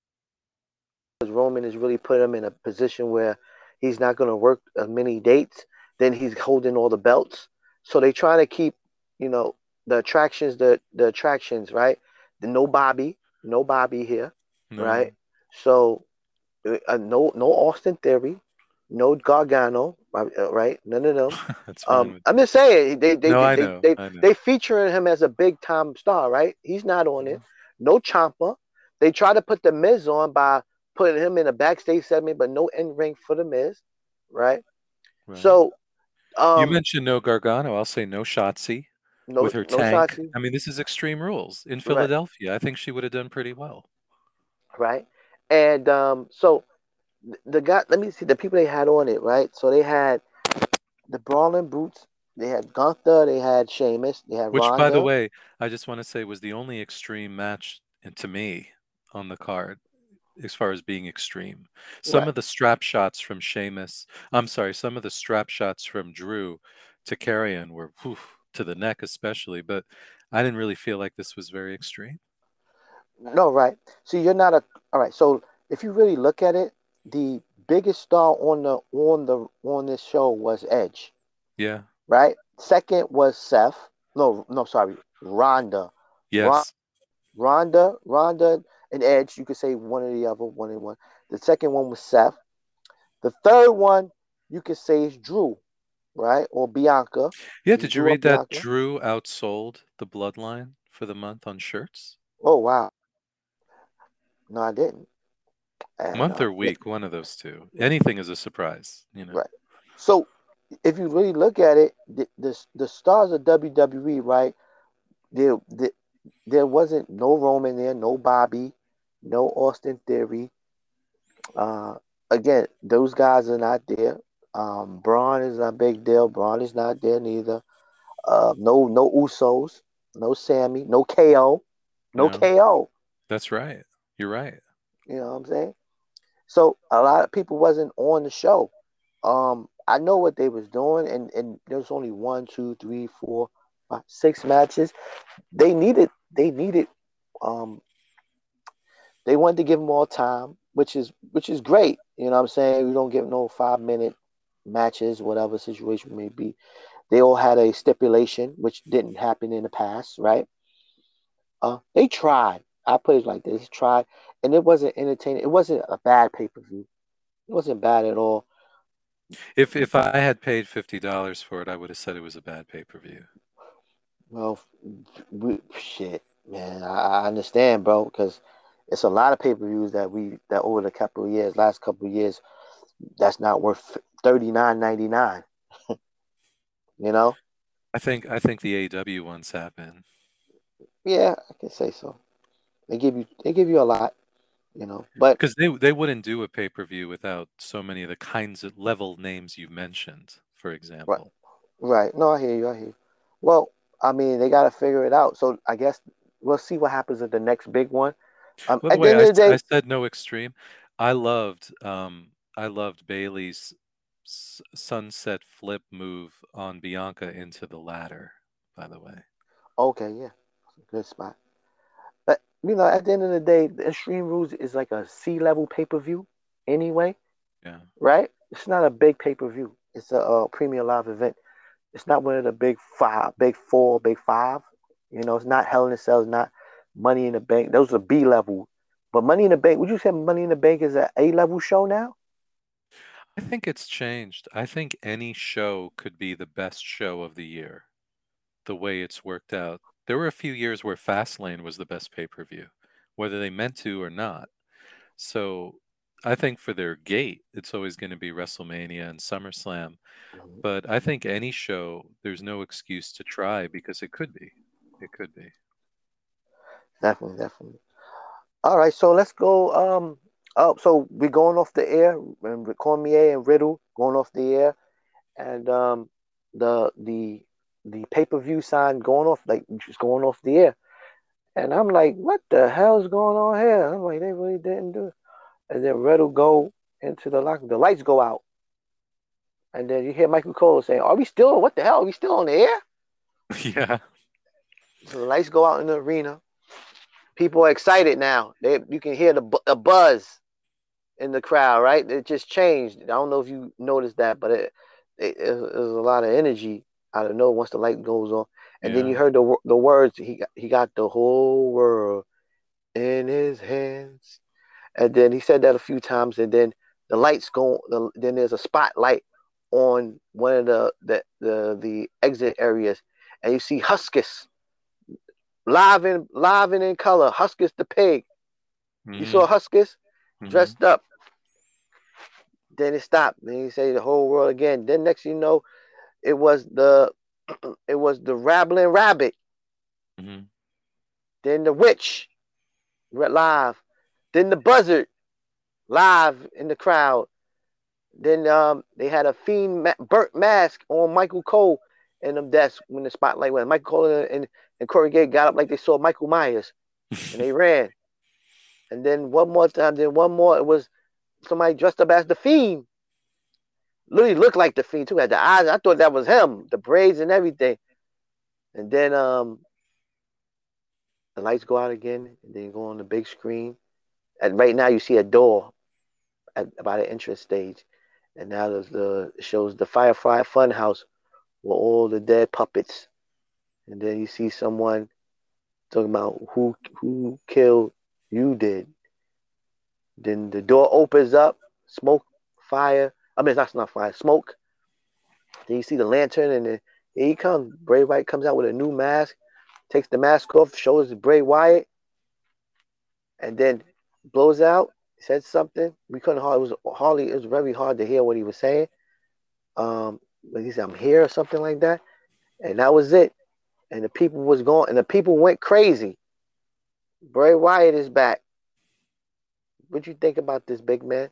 because Roman has really put him in a position where he's not going to work as many dates then he's holding all the belts so they trying to keep you know the attractions the the attractions right the no Bobby no Bobby here No. right? So, uh, no, no Austin Theory, no Gargano, uh, right? None of them. That's fine. Um, I'm just saying they they No, they, I they, they, they featuring him as a big time star, right? He's not on it. No Ciampa. They try to put the Miz on by putting him in a backstage segment, but no in ring for the Miz, right? Right. So, um, you mentioned no Gargano. I'll say no Shotzi no, with her no tank. Shotzi, I mean, this is extreme rules in Right. Philadelphia. I think she would have done pretty well. right? And um, so th- the guy, let me see the people they had on it, right? So they had the Brawling Brutes, they had Gunther, they had Sheamus, they had Which, by the way, I just want to say was the only extreme match to me on the card, as far as being extreme. Some Right. of the strap shots from Sheamus, I'm sorry, some of the strap shots from Drew to Karrion were whew, to the neck, especially. But I didn't really feel like this was very extreme. No, right. See, you're not a all right. So if you really look at it, the biggest star on the on the on this show was Edge, Yeah. right? Second was Seth. No, no, sorry, Ronda. Yes. Ronda, Ronda, and Edge. You could say one or the other, one and one. The second one was Seth. The third one you could say is Drew, right, or Bianca. Yeah. Did you Drew read that Bianca? Drew outsold the Bloodline for the month on shirts? Oh wow. No, I didn't. And, Month uh, or week, one of those two. Anything is a surprise, you know. Right. So if you really look at it, the the, the stars of WWE, right? There, there, there wasn't no Roman there, no Bobby, no Austin Theory. Uh, again, those guys are not there. Um, Braun is not big deal. Braun is not there neither. Uh, no, no Usos, no Sammy, no KO, no No. KO. That's right. You're right. You know what I'm saying? So a lot of people wasn't on the show. Um, I know what they was doing, and and there was only one, two, three, four, five, six matches. They needed, they needed, um, they wanted to give them all time, which is which is great. You know what I'm saying? We don't give no five minute matches, whatever situation may be. They all had a stipulation, which didn't happen in the past, right? Uh, they tried. I put it like this: tried, and it wasn't entertaining. It wasn't a bad pay per view. It wasn't bad at all. If if I had paid fifty dollars for it, I would have said it was a bad pay per view. Well, we, shit, man, I, I understand, bro, because it's a lot of pay per views that we that over the couple of years, last couple of years, that's not worth thirty nine ninety nine. you know? I think I think the AW ones have been. Yeah, I can say so. They give you they give you a lot, you know, but Because they they wouldn't do a pay per view without so many of the kinds of level names you've mentioned, for example. right. right. No, I hear you. I hear you. Well, I mean, they got to figure it out. So I guess we'll see what happens at the next big one. Um, By the the way, end I, the day, I said no extreme. I loved um I loved Bayley's s- sunset flip move on Bianca into the ladder. By the way, Okay, yeah, good spot. You know, at the end of the day, the Extreme Rules is like a C level pay per view anyway, yeah. right? It's not a big pay per view. It's a, uh premium live event. It's not one of the big five, big four, big five. You know, it's not Hell in a Cell. It's not Money in the Bank. Those are B level. But Money in the Bank, would you say Money in the Bank is an A level show now? I think it's changed. I think any show could be the best show of the year, the way it's worked out. There were a few years where Fastlane was the best pay per view, whether they meant to or not. So I think for their gate, it's always going to be WrestleMania and SummerSlam. But I think any show, there's no excuse to try because it could be. It could be. Definitely, definitely. All right, so let's go. Um, Oh, so we're going off the air, and Cormier and Riddle going off the air, and um, the the the pay per view sign going off like just going off the air, and I'm like, what the hell's going on here? I'm like, they really didn't do it, and then Red will go into the locker, the lights go out, and then you hear Michael Cole saying, "Are we still? What the hell? Are we still on the air?" yeah. So the lights go out in the arena. People are excited now. They you can hear the a buzz in the crowd, right? It just changed. I don't know if you noticed that, but it it, it was a lot of energy out of nowhere once the light goes on, and then you heard the the words. He got, he got the whole world in his hands, and then he said that a few times, and then the lights go. The, then there's a spotlight on one of the the the, the exit areas, and you see Huskus live in live and in color. Huskus the pig. You Mhm, saw Huskus mhm. dressed up. Then it stopped. Then he said the whole world again. Then next you know, it was the it was the Rambling Rabbit. Mhm. Then the witch live. Then the buzzard live in the crowd. Then um they had a fiend ma- burnt mask on Michael Cole in them desks when the spotlight went. Michael Cole and, and, and Corey Gay got up like they saw Michael Myers and they ran. And then one more time, then one more, it was somebody dressed up as the fiend. Literally looked like the fiend too. Had the eyes. I thought that was him, the braids and everything. And then um the lights go out again, and then go on the big screen. And right now you see a door at about the entrance stage. And now there's the shows the Firefly Funhouse with all the dead puppets. And then you see someone talking about who who killed you did. Then the door opens up, smoke, fire. I mean, that's not fire, smoke. Then you see the lantern, and then he comes. Bray Wyatt comes out with a new mask, takes the mask off, shows Bray Wyatt, and then blows out. Said something. We couldn't hardly. It was hardly. It was very hard to hear what he was saying. Um, but he said, "I'm here" or something like that, and that was it. And the people was going, and the people went crazy. Bray Wyatt is back. What you think about this big man?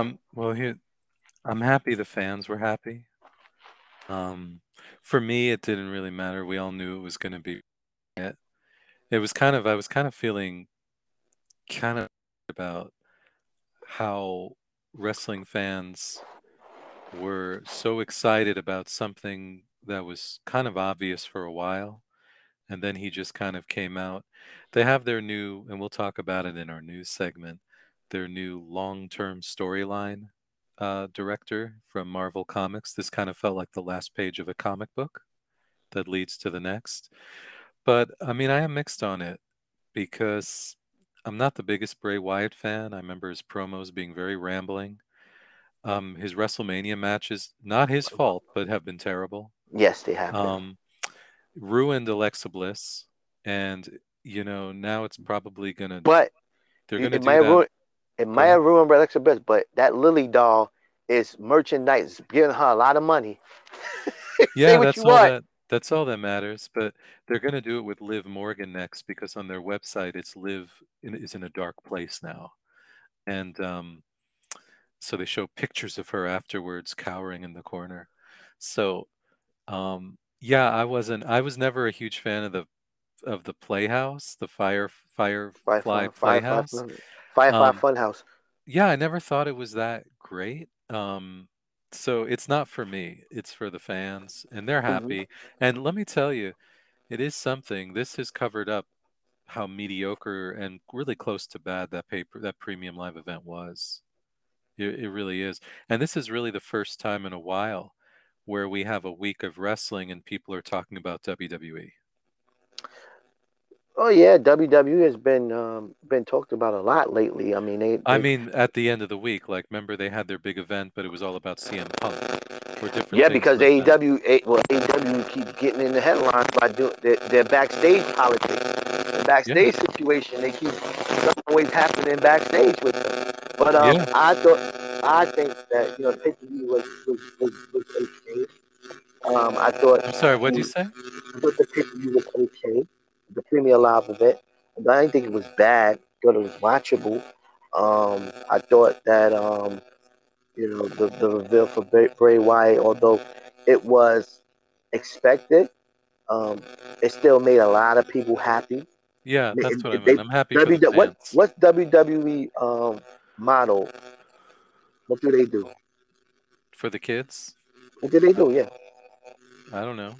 Um, well, here, I'm happy the fans were happy. Um, for me, it didn't really matter. We all knew it was going to be it. It was kind of, I was kind of feeling kind of about how wrestling fans were so excited about something that was kind of obvious for a while. And then he just kind of came out. They have their new, and we'll talk about it in our news segment, their new long term storyline uh, director from Marvel Comics. This kind of felt like the last page of a comic book that leads to the next. But I mean, I am mixed on it because I'm not the biggest Bray Wyatt fan. I remember his promos being very rambling. Um, his WrestleMania matches, not his fault, but have been terrible. Yes, they have. Um, ruined Alexa Bliss, and you know now it's probably gonna. but they're gonna do that. ruin. It might have ruined Alexa Bliss, but that Lily doll is merchandise, giving her a lot of money. Yeah, that's all want. that. That's all that matters. But they're gonna do it with Liv Morgan next because on their website it's Liv in, is in a dark place now, and um, so they show pictures of her afterwards cowering in the corner. So, um, yeah, I wasn't. I was never a huge fan of the of the Playhouse, the Fire Firefly Firefly, Playhouse. Firefly, Firefly Um, Funhouse. yeah, I never thought it was that great. Um, so it's not for me. It's for the fans, and they're Mhm. happy. And let me tell you, it is something. This has covered up how mediocre and really close to bad that paper that premium live event was. It, it really is. And this is really the first time in a while where we have a week of wrestling and people are talking about. WWE. Oh yeah, WWE has been um, been talked about a lot lately. I mean, they. I mean, at the end of the week, like remember they had their big event, but it was all about CM Punk or different. yeah, because like. AEW, A- well, AEW keeps getting in the headlines by doing their, their backstage politics, the backstage situation. They keep something always happening backstage with them. But um, Yeah. I thought, I think that you know, pay was was was, was okay. Um, I thought. I'm sorry, what did you say? I thought the pay was okay. The Premier Live event. I didn't think it was bad. I thought it was watchable. Um, I thought that um, you know the the reveal for Bray, Bray Wyatt, although it was expected, um, it still made a lot of people happy. Yeah, that's what I they- I'm happy for the W- what fans. what's WWE um model? What do they do? For the kids? What do they do? Yeah, I don't know.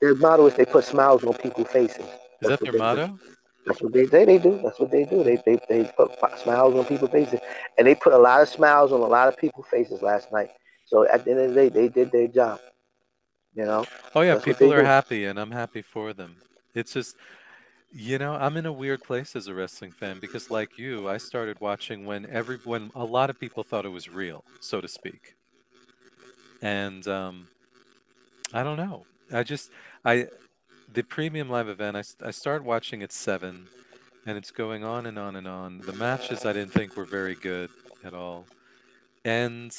their model is they put smiles on people's faces. Is That's that their do. motto? That's what they, they they do. That's what they do. They they they put smiles on people's faces, and they put a lot of smiles on a lot of people's faces last night. So at the end of the day, they did their job. You know, Oh yeah, That's people are do. happy and I'm happy for them. It's just you know, I'm in a weird place as a wrestling fan because like you, I started watching when every when a lot of people thought it was real, so to speak. And um I don't know. I just I the premium live event I, I started watching at 7 and it's going on and on and on. The matches I didn't think were very good at all. And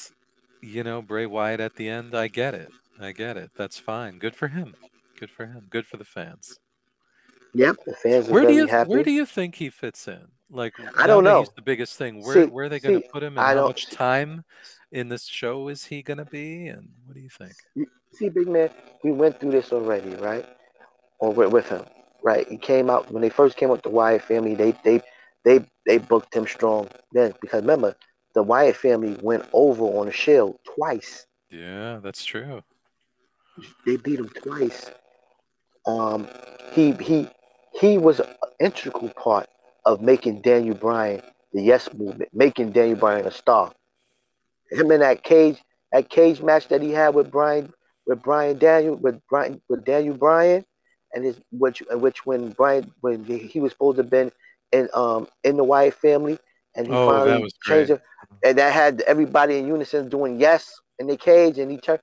you know, Bray Wyatt at the end, I get it. I get it. That's fine. Good for him. Good for him. Good for the fans. yep, the fans are Where do you happy. where do you think he fits in? Like I don't know. He's the biggest thing. Where See- where are they going to put him, and I how don't- much time in this show is he going to be? And what do you think? See, big man, we went through this already, right? Or with, with him, right? He came out when they first came up the Wyatt family. They they they they booked him strong then because remember the Wyatt family went over on the Shield twice. Yeah, that's true. They beat him twice. Um, he he he was an integral part of making Daniel Bryan the Yes movement, making Daniel Bryan a star. Him in that cage, that cage match that he had with Bryan, with Bryan Daniel, with Bryan, with Daniel Bryan, and his which which when Bryan when he, was supposed to have been in um in the Wyatt family, and he Oh, that finally changed it, and that had everybody in unison doing yes in the cage, and he turned.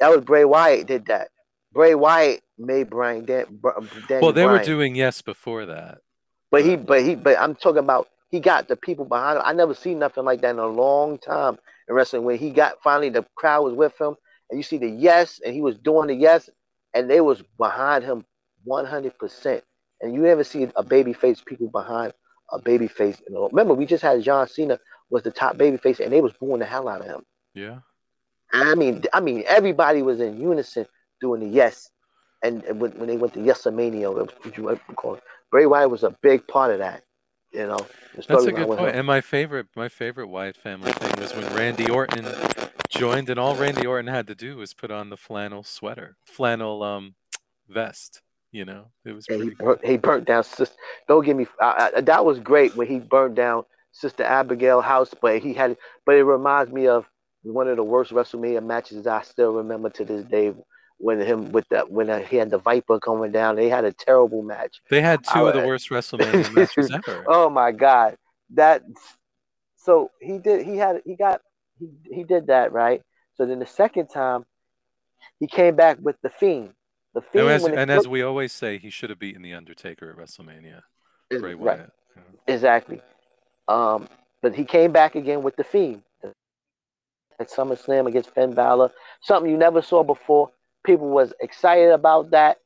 That was Bray Wyatt did that. Bray Wyatt made Bryan Dan, Br- Daniel Well, they were doing yes before that. But he, but he, but I'm talking about he got the people behind him. I never seen nothing like that in a long time in wrestling. When he got finally the crowd was with him, and you see the yes, and he was doing the yes, and they was behind him 100. percent And you never see a baby face people behind a baby face. Remember we just had John Cena was the top baby face, and they was booing the hell out of him. Yeah. I mean, I mean, everybody was in unison doing the yes. And, and when, when they went to Yesamania, what you call it, Bray Wyatt was a big part of that. You know, That's a good point. him. And my favorite, my favorite Wyatt family thing was when Randy Orton joined, and all Randy Orton had to do was put on the flannel sweater, flannel um vest. You know, it was he burnt, he burnt down sister. Don't get me. I, I, that was great when he burned down Sister Abigail house, but he had. But it reminds me of one of the worst WrestleMania matches I still remember to this day. When him with that when uh, he had the Viper coming down, they had a terrible match. They had two of the worst WrestleMania matches ever. Oh my god, that. So he did. He had. He got. He he did that right. So then the second time, he came back with the Fiend. The Fiend. And as, and as we always say, he should have beaten the Undertaker at WrestleMania. Bray right, Yeah. exactly. Um, but he came back again with the Fiend at SummerSlam against Finn Balor. Something you never saw before. People was excited about that,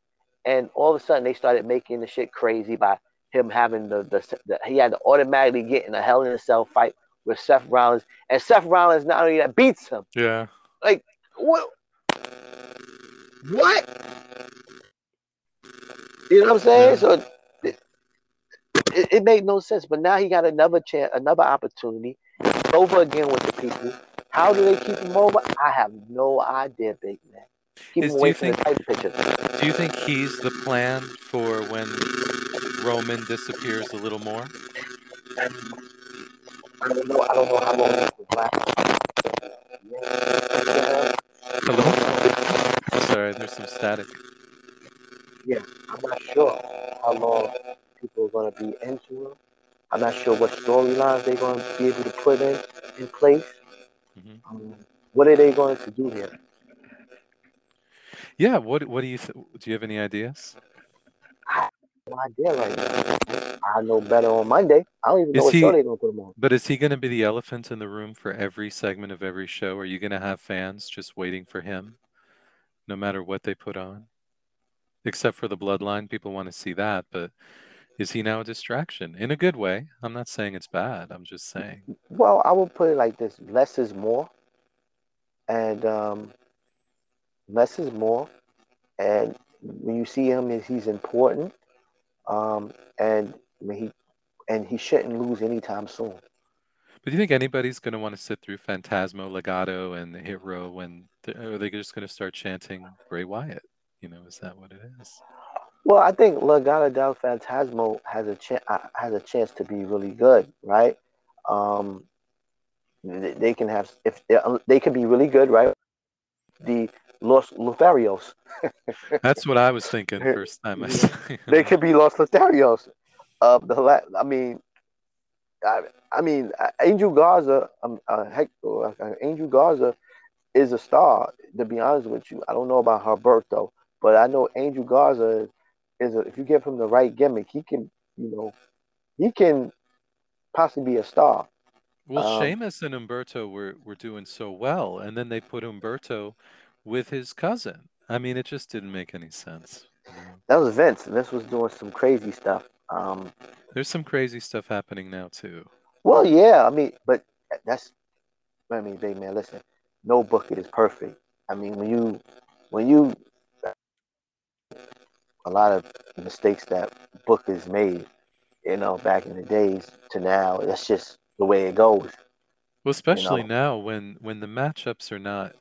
and all of a sudden they started making the shit crazy by him having the the, the he had to automatically get in a Hell in a Cell fight with Seth Rollins, and Seth Rollins not only that beats him. Yeah. Like what? What? You know what I'm saying? So it, it, it made no sense. But now he got another chance, another opportunity, over again with the people. How do they keep him over? I have no idea, big man. Keep Is- him do away you from the title picture. Do you think he's the plan for when Roman disappears a little more? I don't know. I don't know how long this will last. There's some static. Yeah, I'm not sure how long people are going to be into it. I'm not sure what storylines they're going to be able to put in in place. Mhm. Um, what are they going to do here? Yeah. What What do you th- Do you have any ideas? No idea right now. I know better on Monday. I don't even know Is what he- show they're going to put him on. But is he going to be the elephant in the room for every segment of every show? Are you going to have fans just waiting for him, no matter what they put on? Except for the bloodline, people want to see that. But Is he now a distraction in a good way? I'm not saying it's bad. I'm just saying. Well, I would put it like this: less is more, and um, less is more. And when you see him, he's important, um, and he and he shouldn't lose anytime soon. But do you think anybody's going to want to sit through Phantasmo, Legado, and Hit Row when are they just going to start chanting Bray Wyatt? You know, is that what it is? Well, I think Legado del Fantasma has a chance has a chance to be really good, right? Um, they, they can have if they, they can be really good, right? The Los Lotharios, That's what I was thinking first time I saw they could be Los Lotharios. Uh, the la- I mean, I, I mean, uh, Angel Garza, um, uh, heck, uh, Angel Garza is a star. To be honest with you, I don't know about Humberto, but I know Angel Garza is a, if you give him the right gimmick, he can, you know, he can possibly be a star. Well, Um, Sheamus and Humberto were were doing so well, and then they put Humberto with his cousin. I mean, it just didn't make any sense. That was Vince. Vince was doing some crazy stuff. Um, There's some crazy stuff happening now too. well, yeah, I mean, but that's, I mean, big man, listen, no book is perfect. I mean, when you, when you, a lot of mistakes that bookers made, you know, back in the days to now, that's just the way it goes. Well, especially know. now when when the matchups are not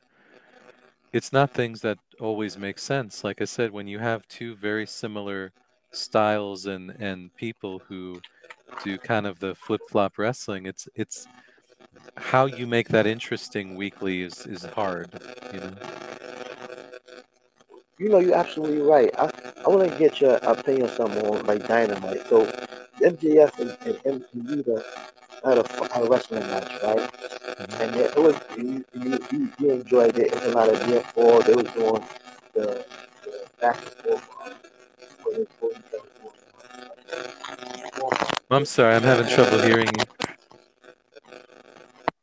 it's not things that always make sense. Like I said, when you have two very similar styles and and people who do kind of the flip-flop wrestling, it's it's how you make that interesting weekly is is hard, you know. You know, you're absolutely right. I, I want to get your opinion on something on like Dynamite. So, MJF and, and MCU had a, had a wrestling match, right? Mm-hmm. And it was you, you, you, you enjoyed it. It was a lot of near fall. They was doing the, the back and forth. I'm sorry, I'm having trouble hearing you.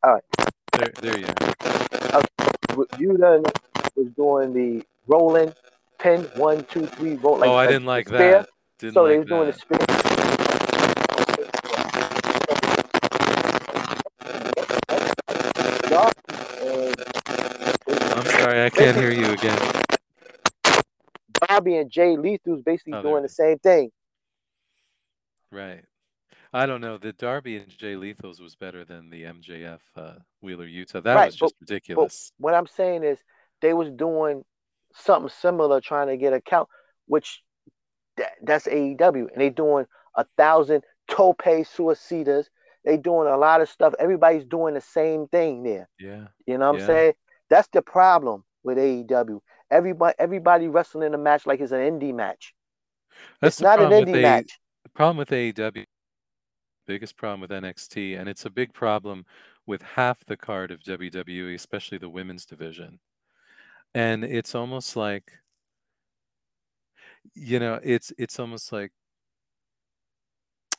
All right. There there you are. You done was doing the rolling pin one two three roll. Like oh, I didn't like spear. that. Didn't So they like was doing the spear. I'm sorry, I can't hear you again. Bobby and Jay Lethal's basically Oh, doing the same thing. Right. I don't know. The Darby and Jay Lethals was better than the MJF uh, Wheeler Yuta. That Right, was just ridiculous. What I'm saying is they was doing something similar trying to get a count, which that, that's AEW, and they doing a thousand tope suicidas. They doing a lot of stuff. Everybody's doing the same thing there. yeah. You know what Yeah. I'm saying? That's the problem with AEW. Everybody, everybody wrestling in a match like it's an indie match. That's it's not an indie A- match. The problem with AEW, biggest problem with NXT, and it's a big problem with half the card of WWE, especially the women's division. And it's almost like, you know, it's it's almost like,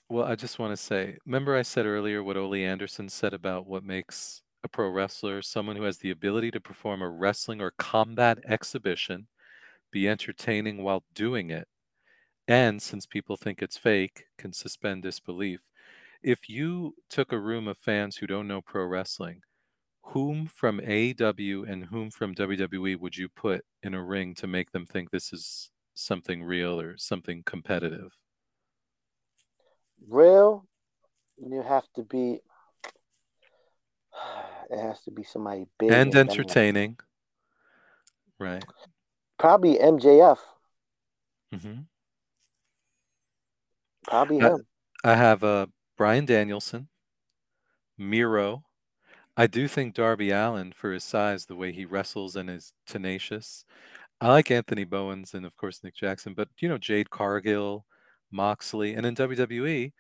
well, I just want to say, remember I said earlier what Ole Anderson said about what makes a pro wrestler someone who has the ability to perform a wrestling or combat exhibition, be entertaining while doing it, and since people think it's fake, can suspend disbelief. If you took a room of fans who don't know pro wrestling, whom from AEW and whom from WWE would you put in a ring to make them think this is something real or something competitive? Real, you have to be. It has to be somebody big and entertaining. Right. Probably MJF. hmm Probably Uh, him. I have uh, Bryan Danielson, Miro. I do think Darby Allin, for his size, the way he wrestles and is tenacious. I like Anthony Bowens and, of course, Nick Jackson, but, you know, Jade Cargill, Moxley, and in WWE,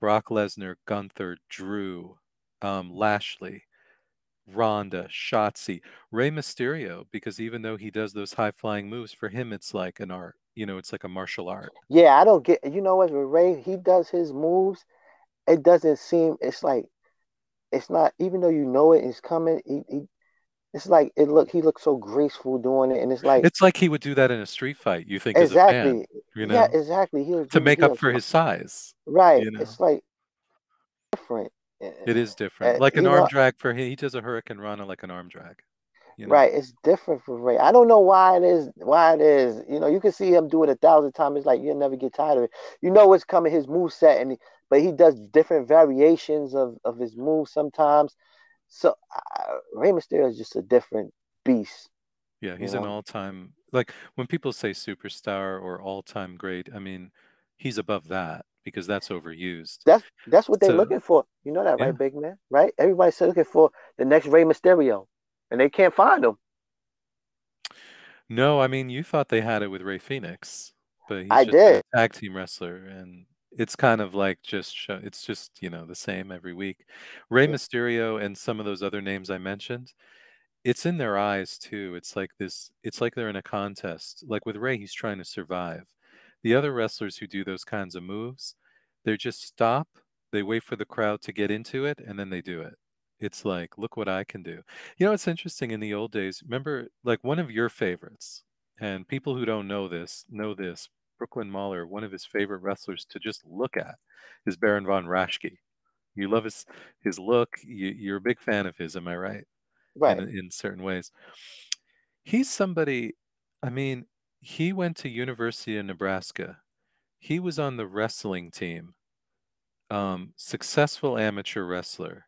Brock Lesnar, Gunther, Drew, um, Lashley, Ronda, Shotzi, Rey Mysterio, because even though he does those high flying moves, for him, it's like an art. You know, it's like a martial art. Yeah, I don't get. You know what? With Rey, he does his moves. It doesn't seem. It's like, it's not. Even though you know it is coming, he, he it's like it look. He looks so graceful doing it, and it's like It's like he would do that in a street fight. You think as a fan, exactly. you Yeah, exactly. He was to make he up was for his size. right. You know, It's like different. It is different. Uh, Like an arm know, drag for him, he does a hurricane rana like an arm drag. You know, right? It's different for Rey. I don't know why it is. Why it is. You know, you can see him do it a thousand times. It's like you'll never get tired of it. You know what's coming. His move set, and he, but he does different variations of of his moves sometimes. So uh, Rey Mysterio is just a different beast. yeah, You he's an all-time. Like when people say superstar or all-time great, I mean, he's above that because that's overused. that's that's what they're So looking for. You know that, yeah, right, big man? Right? Everybody's looking for the next Rey Mysterio, and they can't find him. no, I mean, you thought they had it with Rey Fenix, but he's I just did. a tag team wrestler, and it's kind of like just show, it's just you know the same every week. Rey Yeah. Mysterio and some of those other names I mentioned, it's in their eyes too. It's like this. It's like they're in a contest. Like with Rey, he's trying to survive. The other wrestlers who do those kinds of moves, they just stop. They wait for the crowd to get into it, and then they do it. It's like, look what I can do. You know, it's interesting in the old days. Remember, like one of your favorites, and people who don't know this know this. Brooklyn Mauler, one of his favorite wrestlers to just look at, is Baron von Raschke. You love his his look. You, you're a big fan of his, am I right? In Right. in certain ways. He's somebody. I mean, he went to University of Nebraska. He was on the wrestling team. Um, successful amateur wrestler,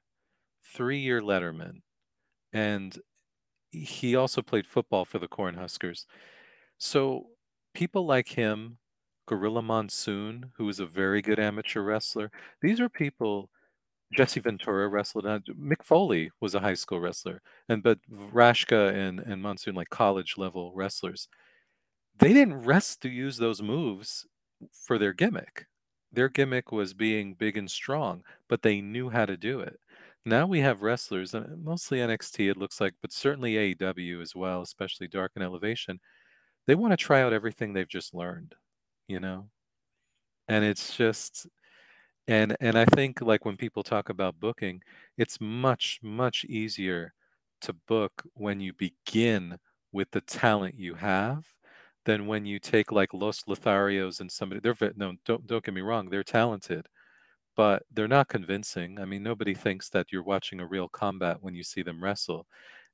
three-year letterman, and he also played football for the Cornhuskers. So people like him, Gorilla Monsoon, who was a very good amateur wrestler, these are people. Jesse Ventura wrestled. uh, Mick Foley was a high school wrestler, and but Raschke and and Monsoon like college level wrestlers. They didn't rest to use those moves for their gimmick. Their gimmick was being big and strong, but they knew how to do it. Now we have wrestlers, mostly NXT, it looks like, but certainly AEW as well, especially Dark and Elevation. They want to try out everything they've just learned, you know? And it's just and and I think like when people talk about booking, it's much much easier to book when you begin with the talent you have than when you take like Los Lotharios and somebody they're no don't don't get me wrong, they're talented, but they're not convincing. I mean, nobody thinks that you're watching a real combat when you see them wrestle.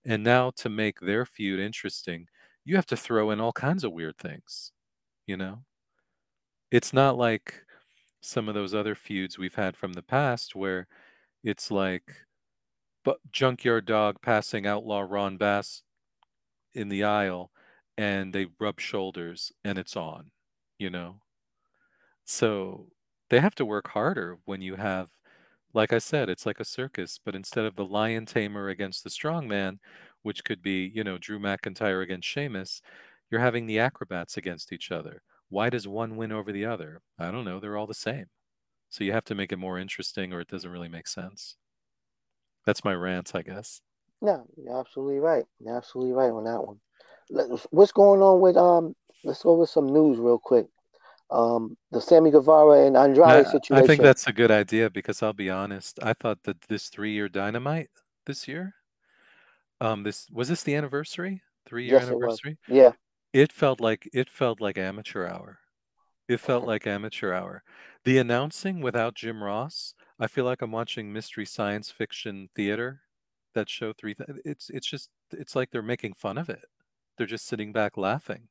And now to make their feud interesting, you have to throw in all kinds of weird things, you know? It's not like some of those other feuds we've had from the past where it's like but junkyard dog passing outlaw Ron Bass in the aisle and they rub shoulders and it's on, you know? So they have to work harder when you have, like I said, it's like a circus, but instead of the lion tamer against the strong man, which could be, you know, Drew McIntyre against Sheamus, you're having the acrobats against each other. Why does one win over the other? I don't know. They're all the same. So you have to make it more interesting or it doesn't really make sense. That's my rant, I guess. No, you're absolutely right. You're absolutely right on that one. What's going on with um? Let's go with some news real quick. Um, the Sammy Guevara and Andrade I, I think that's a good idea because I'll be honest, I thought that this three-year dynamite this year, um, this was this the anniversary? Three-year Yes, it anniversary? Yeah, It felt like it felt like amateur hour. It felt like amateur hour. The announcing without Jim Ross, I feel like I'm watching mystery science fiction theater. That show three. Th- it's it's just it's like they're making fun of it. They're just sitting back laughing.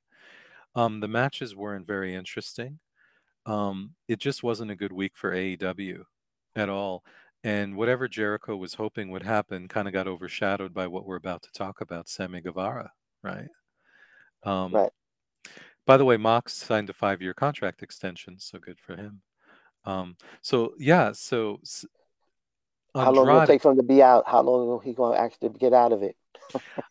Um, the matches weren't very interesting. Um, it just wasn't a good week for AEW at all. And whatever Jericho was hoping would happen kind of got overshadowed by what we're about to talk about, Sammy Guevara, right? Um, right. by the way, Mox signed a five-year contract extension, so good for him. Um, so yeah, so s- How long will it take for him to be out? How long will he going to actually get out of it?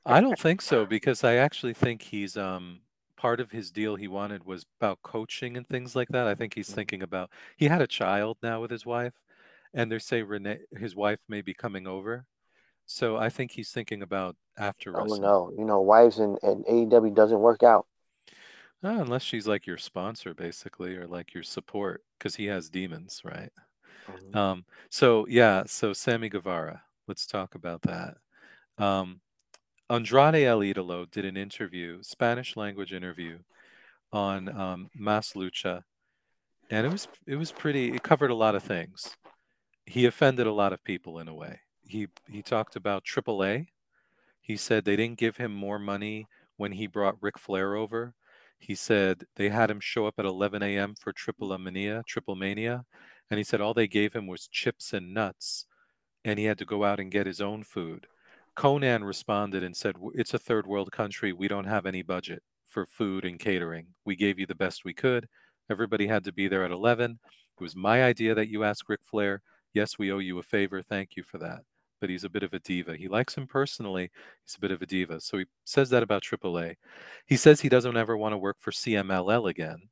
I don't think so because I actually think he's um part of his deal he wanted was about coaching and things like that. I think he's Mhm. thinking about he had a child now with his wife, and they say Renee, his wife may be coming over. So I think he's thinking about after Oh no, you know, wives and, and AEW doesn't work out. Uh, unless she's like your sponsor, basically, or like your support, because he has demons, right? Mhm. Um, so yeah, so Sammy Guevara, let's talk about that. Um, Andrade El Idolo did an interview, Spanish language interview, on um, Mas Lucha, and it was it was pretty. It covered a lot of things. He offended a lot of people in a way. He he talked about AAA. He said they didn't give him more money when he brought Ric Flair over. He said they had him show up at 11 a.m. for Triple Mania, Triple Mania, and he said all they gave him was chips and nuts, and he had to go out and get his own food. Konnan responded and said, "It's a third world country. We don't have any budget for food and catering. We gave you the best we could. Everybody had to be there at 11. It was my idea that you ask Ric Flair. Yes, we owe you a favor. Thank you for that." But he's a bit of a diva. He likes him personally. He's a bit of a diva. So he says that about AAA. He says he doesn't ever want to work for CMLL again.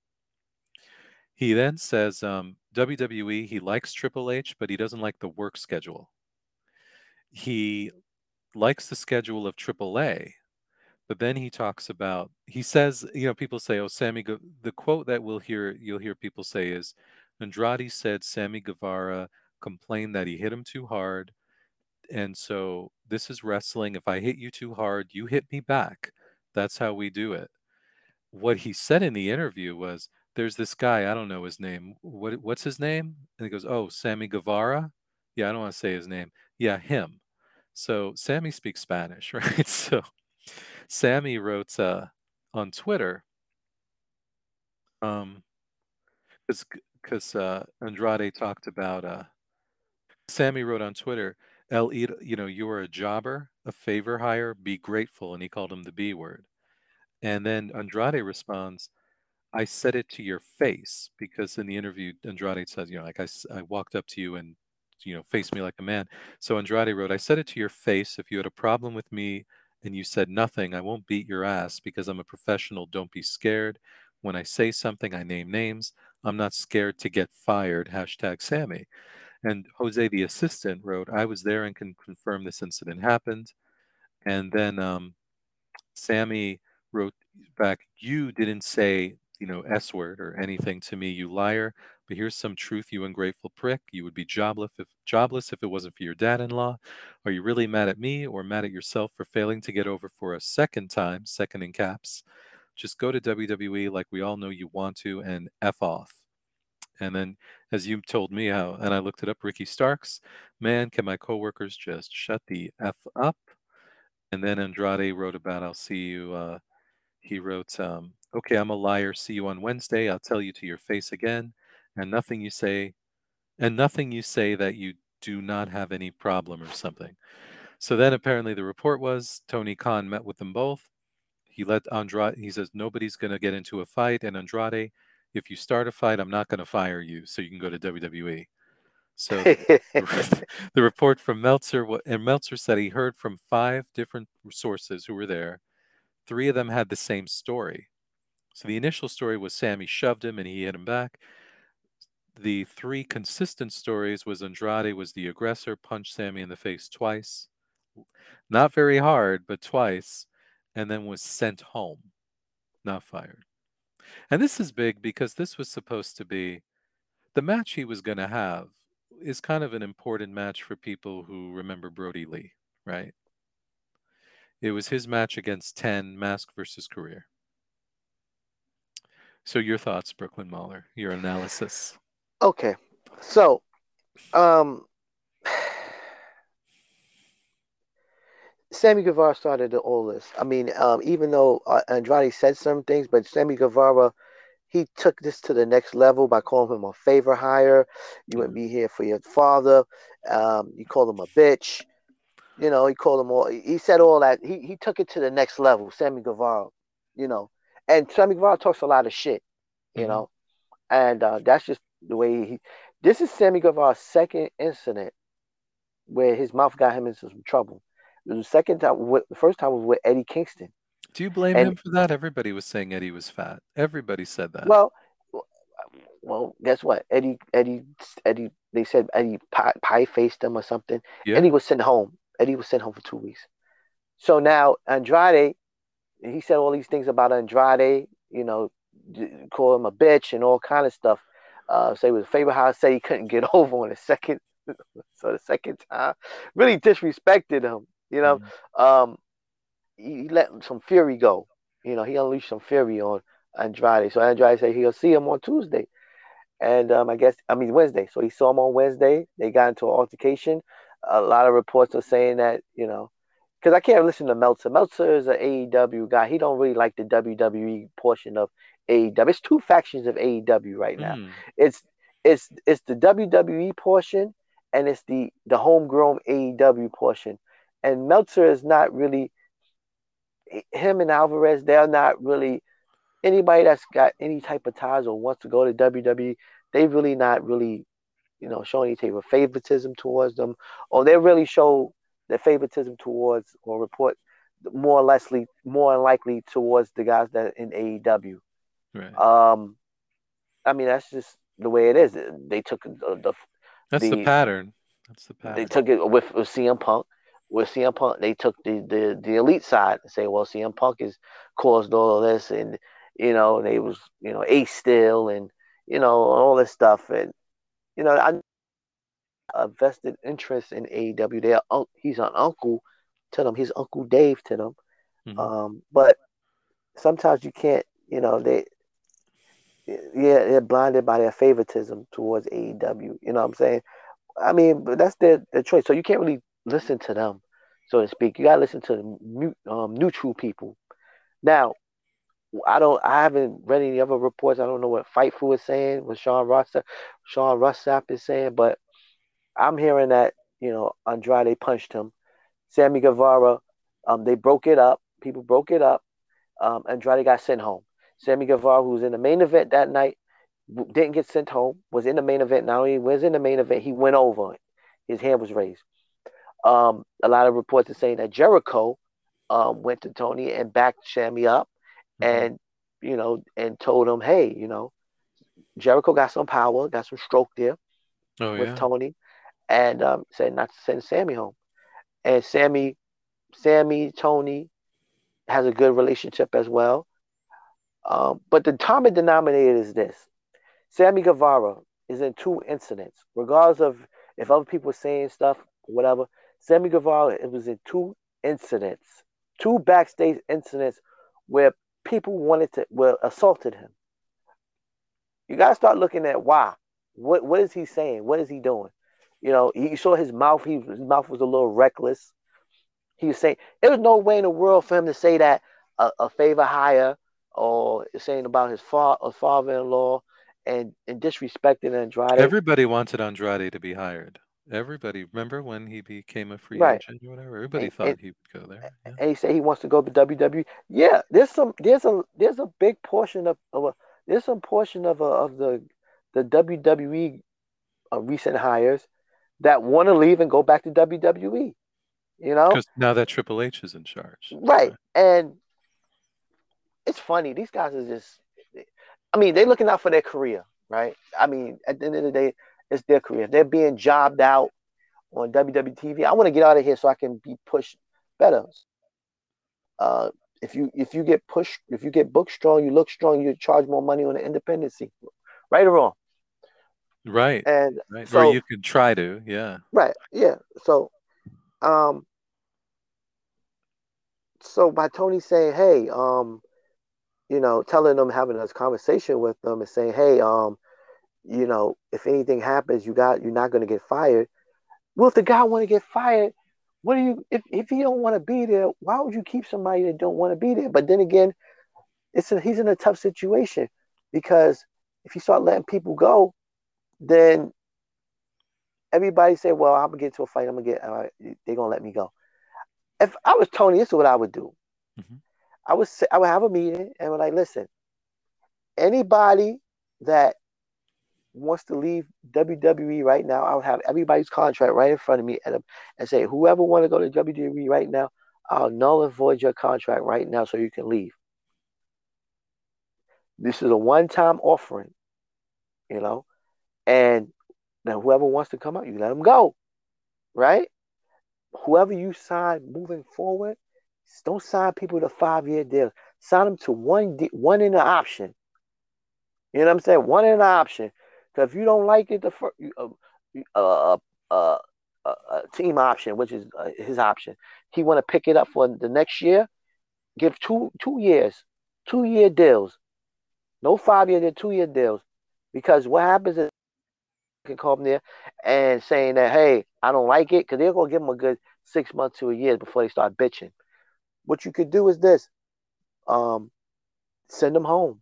He then says um, WWE, he likes Triple H, but he doesn't like the work schedule. He likes the schedule of AAA, but then he talks about, he says, you know, people say, oh, Sammy, Gu-" the quote that we'll hear, you'll hear people say is, Andrade said Sammy Guevara complained that he hit him too hard. And so this is wrestling. If I hit you too hard, you hit me back. That's how we do it. What he said in the interview was, there's this guy, I don't know his name. What what's his name? And he goes, "Oh, Sammy Guevara." Yeah, I don't want to say his name. Yeah, him. So Sammy speaks Spanish, right? So Sammy wrote uh, on Twitter, um, because uh, Andrade talked about uh, Sammy wrote on Twitter, El, you know, you are a jobber, a favor hire, be grateful, and he called him the B word. And then Andrade responds, I said it to your face because in the interview, Andrade says, you know, like I, I walked up to you and, you know, face me like a man. So Andrade wrote, I said it to your face. If you had a problem with me and you said nothing, I won't beat your ass because I'm a professional. Don't be scared. When I say something, I name names. I'm not scared to get fired. Hashtag Sammy. And Jose, the assistant, wrote, I was there and can confirm this incident happened. And then um, Sammy wrote back, You didn't say, you know, S word or anything to me, you liar. But here's some truth, you ungrateful prick. You would be jobless if jobless if it wasn't for your dad-in-law. Are you really mad at me or mad at yourself for failing to get over for a second time, second in caps? Just go to WWE like we all know you want to and F off. And then, as you told me how, and I looked it up, Ricky Starks, man, can my coworkers just shut the F up? And then Andrade wrote about, I'll see you. Uh, he wrote, um, okay, I'm a liar. See you on Wednesday. I'll tell you to your face again. And nothing you say, and nothing you say that you do not have any problem or something. So then apparently the report was Tony Khan met with them both. He let Andrade, he says, nobody's going to get into a fight. And Andrade, if you start a fight, I'm not going to fire you. So you can go to WWE. So the report from Meltzer, and Meltzer said he heard from five different sources who were there. Three of them had the same story. So the initial story was Sammy shoved him and he hit him back. The three consistent stories was Andrade was the aggressor, punched Sammy in the face twice, not very hard, but twice, and then was sent home, not fired. And this is big because this was supposed to be the match he was going to have is kind of an important match for people who remember Brodie Lee, right? It was his match against 10 Mask versus Career. So your thoughts, Brooklyn Mauler, your analysis. Okay, so um, Sammy Guevara started all this. I mean, um, even though uh, Andrade said some things, but Sammy Guevara, he took this to the next level by calling him a favor hire. You wouldn't be here for your father. Um, you called him a bitch. You know, he called him all. He said all that. He he took it to the next level. Sammy Guevara, you know, and Sammy Guevara talks a lot of shit, you Mhm. know, and uh, that's just the way he. This is Sammy Guevara's second incident where his mouth got him into some trouble. The second time, the first time was with Eddie Kingston. Do you blame And- him for that? Everybody was saying Eddie was fat. Everybody said that. Well, well, guess what? Eddie, Eddie, Eddie. They said Eddie pie, pie faced him or something. yeah. Eddie was sent home. Eddie was sent home for two weeks. So now Andrade, he said all these things about Andrade. You know, call him a bitch and all kind of stuff. Uh, say he was a favor house. Say he couldn't get over on the second. so the second time, really disrespected him. You know, Mhm. um, he let some fury go. You know, he unleashed some fury on Andrade. So Andrade said he'll see him on Tuesday. And um, I guess I mean Wednesday. So he saw him on Wednesday. They got into an altercation. A lot of reports are saying that, you know, because I can't listen to Meltzer. Meltzer is an AEW guy. He don't really like the WWE portion of AEW. It's two factions of AEW right now. Mm. It's it's it's the WWE portion and it's the the homegrown AEW portion. And Meltzer is not really him and Alvarez. They're not really anybody that's got any type of ties or wants to go to WWE. They really not really, you know, show any type of favoritism towards them, or they really show their favoritism towards or report more or lessly more likely towards the guys that in AEW. Right. Um, I mean that's just the way it is. They took the, the That's the, the- pattern. That's the pattern. they took it with, with CM Punk. With CM Punk, they took the, the, the elite side and say, well, CM Punk has caused all of this, and you know they was you know Ace still, and you know all this stuff, and you know I a vested interest in AEW. They are, he's an uncle to them. He's Uncle Dave to them. Mhm. Um, but sometimes you can't, you know, they, yeah, they're blinded by their favoritism towards AEW. You know what I'm saying? I mean, but that's their, their choice. So you can't really listen to them, so to speak. You gotta listen to the um, neutral people. Now, I don't, I haven't read any other reports. I don't know what Fightful is saying, what Sean Ross, Sean is saying, but I'm hearing that you know Andrade punched him. Sammy Guevara, um, they broke it up. People broke it up. Um, Andrade got sent home. Sammy Guevara, who was in the main event that night, didn't get sent home. Was in the main event. Now he was in the main event, he went over. His hand was raised. Um, a lot of reports are saying that Jericho um, went to Tony and backed Sammy up, Mhm. and you know, and told him, hey, you know, Jericho got some power, got some stroke there oh with yeah. Tony, and um, said not to send Sammy home. And Sammy, Sammy, Tony has a good relationship as well. Um, but the common denominator is this: Sammy Guevara is in two incidents, regardless of if other people are saying stuff, whatever. Sammy Guevara it was in two incidents, two backstage incidents where people wanted to, well, assaulted him. You gotta start looking at why. What what is he saying? What is he doing? You know, you saw his mouth. He his mouth was a little reckless. He was saying there was no way in the world for him to say that a, a favor higher or saying about his fa- father-in-law and and disrespecting Andrade. Everybody wanted Andrade to be hired. Everybody, remember when he became a free Right. agent or whatever? Everybody And- thought and- he would go there. Yeah. and he said he wants to go to WWE. Yeah, there's some there's a there's a big portion of, of a, there's some portion of a, of the the WWE uh, recent hires that want to leave and go back to WWE. You know, Because now that Triple H is in charge. right? And it's funny. These guys are just. I mean, they're looking out for their career, right? I mean, at the end of the day, it's their career. If they're being jobbed out on WWE TV, I want to get out of here so I can be pushed better. Uh, if you if you get pushed, if you get booked strong, you look strong, you charge more money on the independency, right or wrong. Right. And Right. so- or you could try to. Yeah. Right. Yeah. So, um, so by Tony saying, "Hey, um, you know, telling them having this conversation with them and saying, "Hey, um, you know, if anything happens, you got you're not going to get fired." Well, if the guy want to get fired, what do you? If if he don't want to be there, why would you keep somebody that don't want to be there? But then again, it's a, he's in a tough situation because if you start letting people go, then everybody say, "Well, I'm gonna get into a fight. I'm gonna get. Uh, they're gonna let me go." If I was Tony, this is what I would do. Mhm. I would say, I would have a meeting and would like, listen, anybody that wants to leave WWE right now, I would have everybody's contract right in front of me and, and say, whoever want to go to WWE right now, I'll null and void your contract right now so you can leave. This is a one-time offering, you know, and now whoever wants to come out, you let them go, right? Whoever you sign moving forward, don't sign people to five-year deals. Sign them to one de- one in the option. You know what I'm saying? One in the option. Because if you don't like it, the first uh, uh, uh, uh, uh, team option, which is uh, his option, he want to pick it up for the next year. give two two years, two year deals, no five year, deal. two year deals, because what happens is can call come there and saying that hey, I don't like it, because they're gonna give them a good six months to a year before they start bitching. What you could do is this, um, send them home.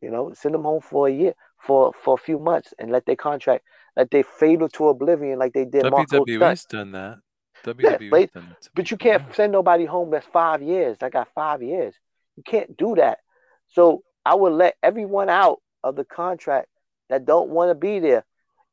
You know, send them home for a year, for for a few months, and let their contract, let they fade to oblivion like they did. WWE's done that. Yeah, WWE's but, done but you can't yeah. send nobody home that's five years. I got five years. You can't do that. So I would let everyone out of the contract that don't want to be there.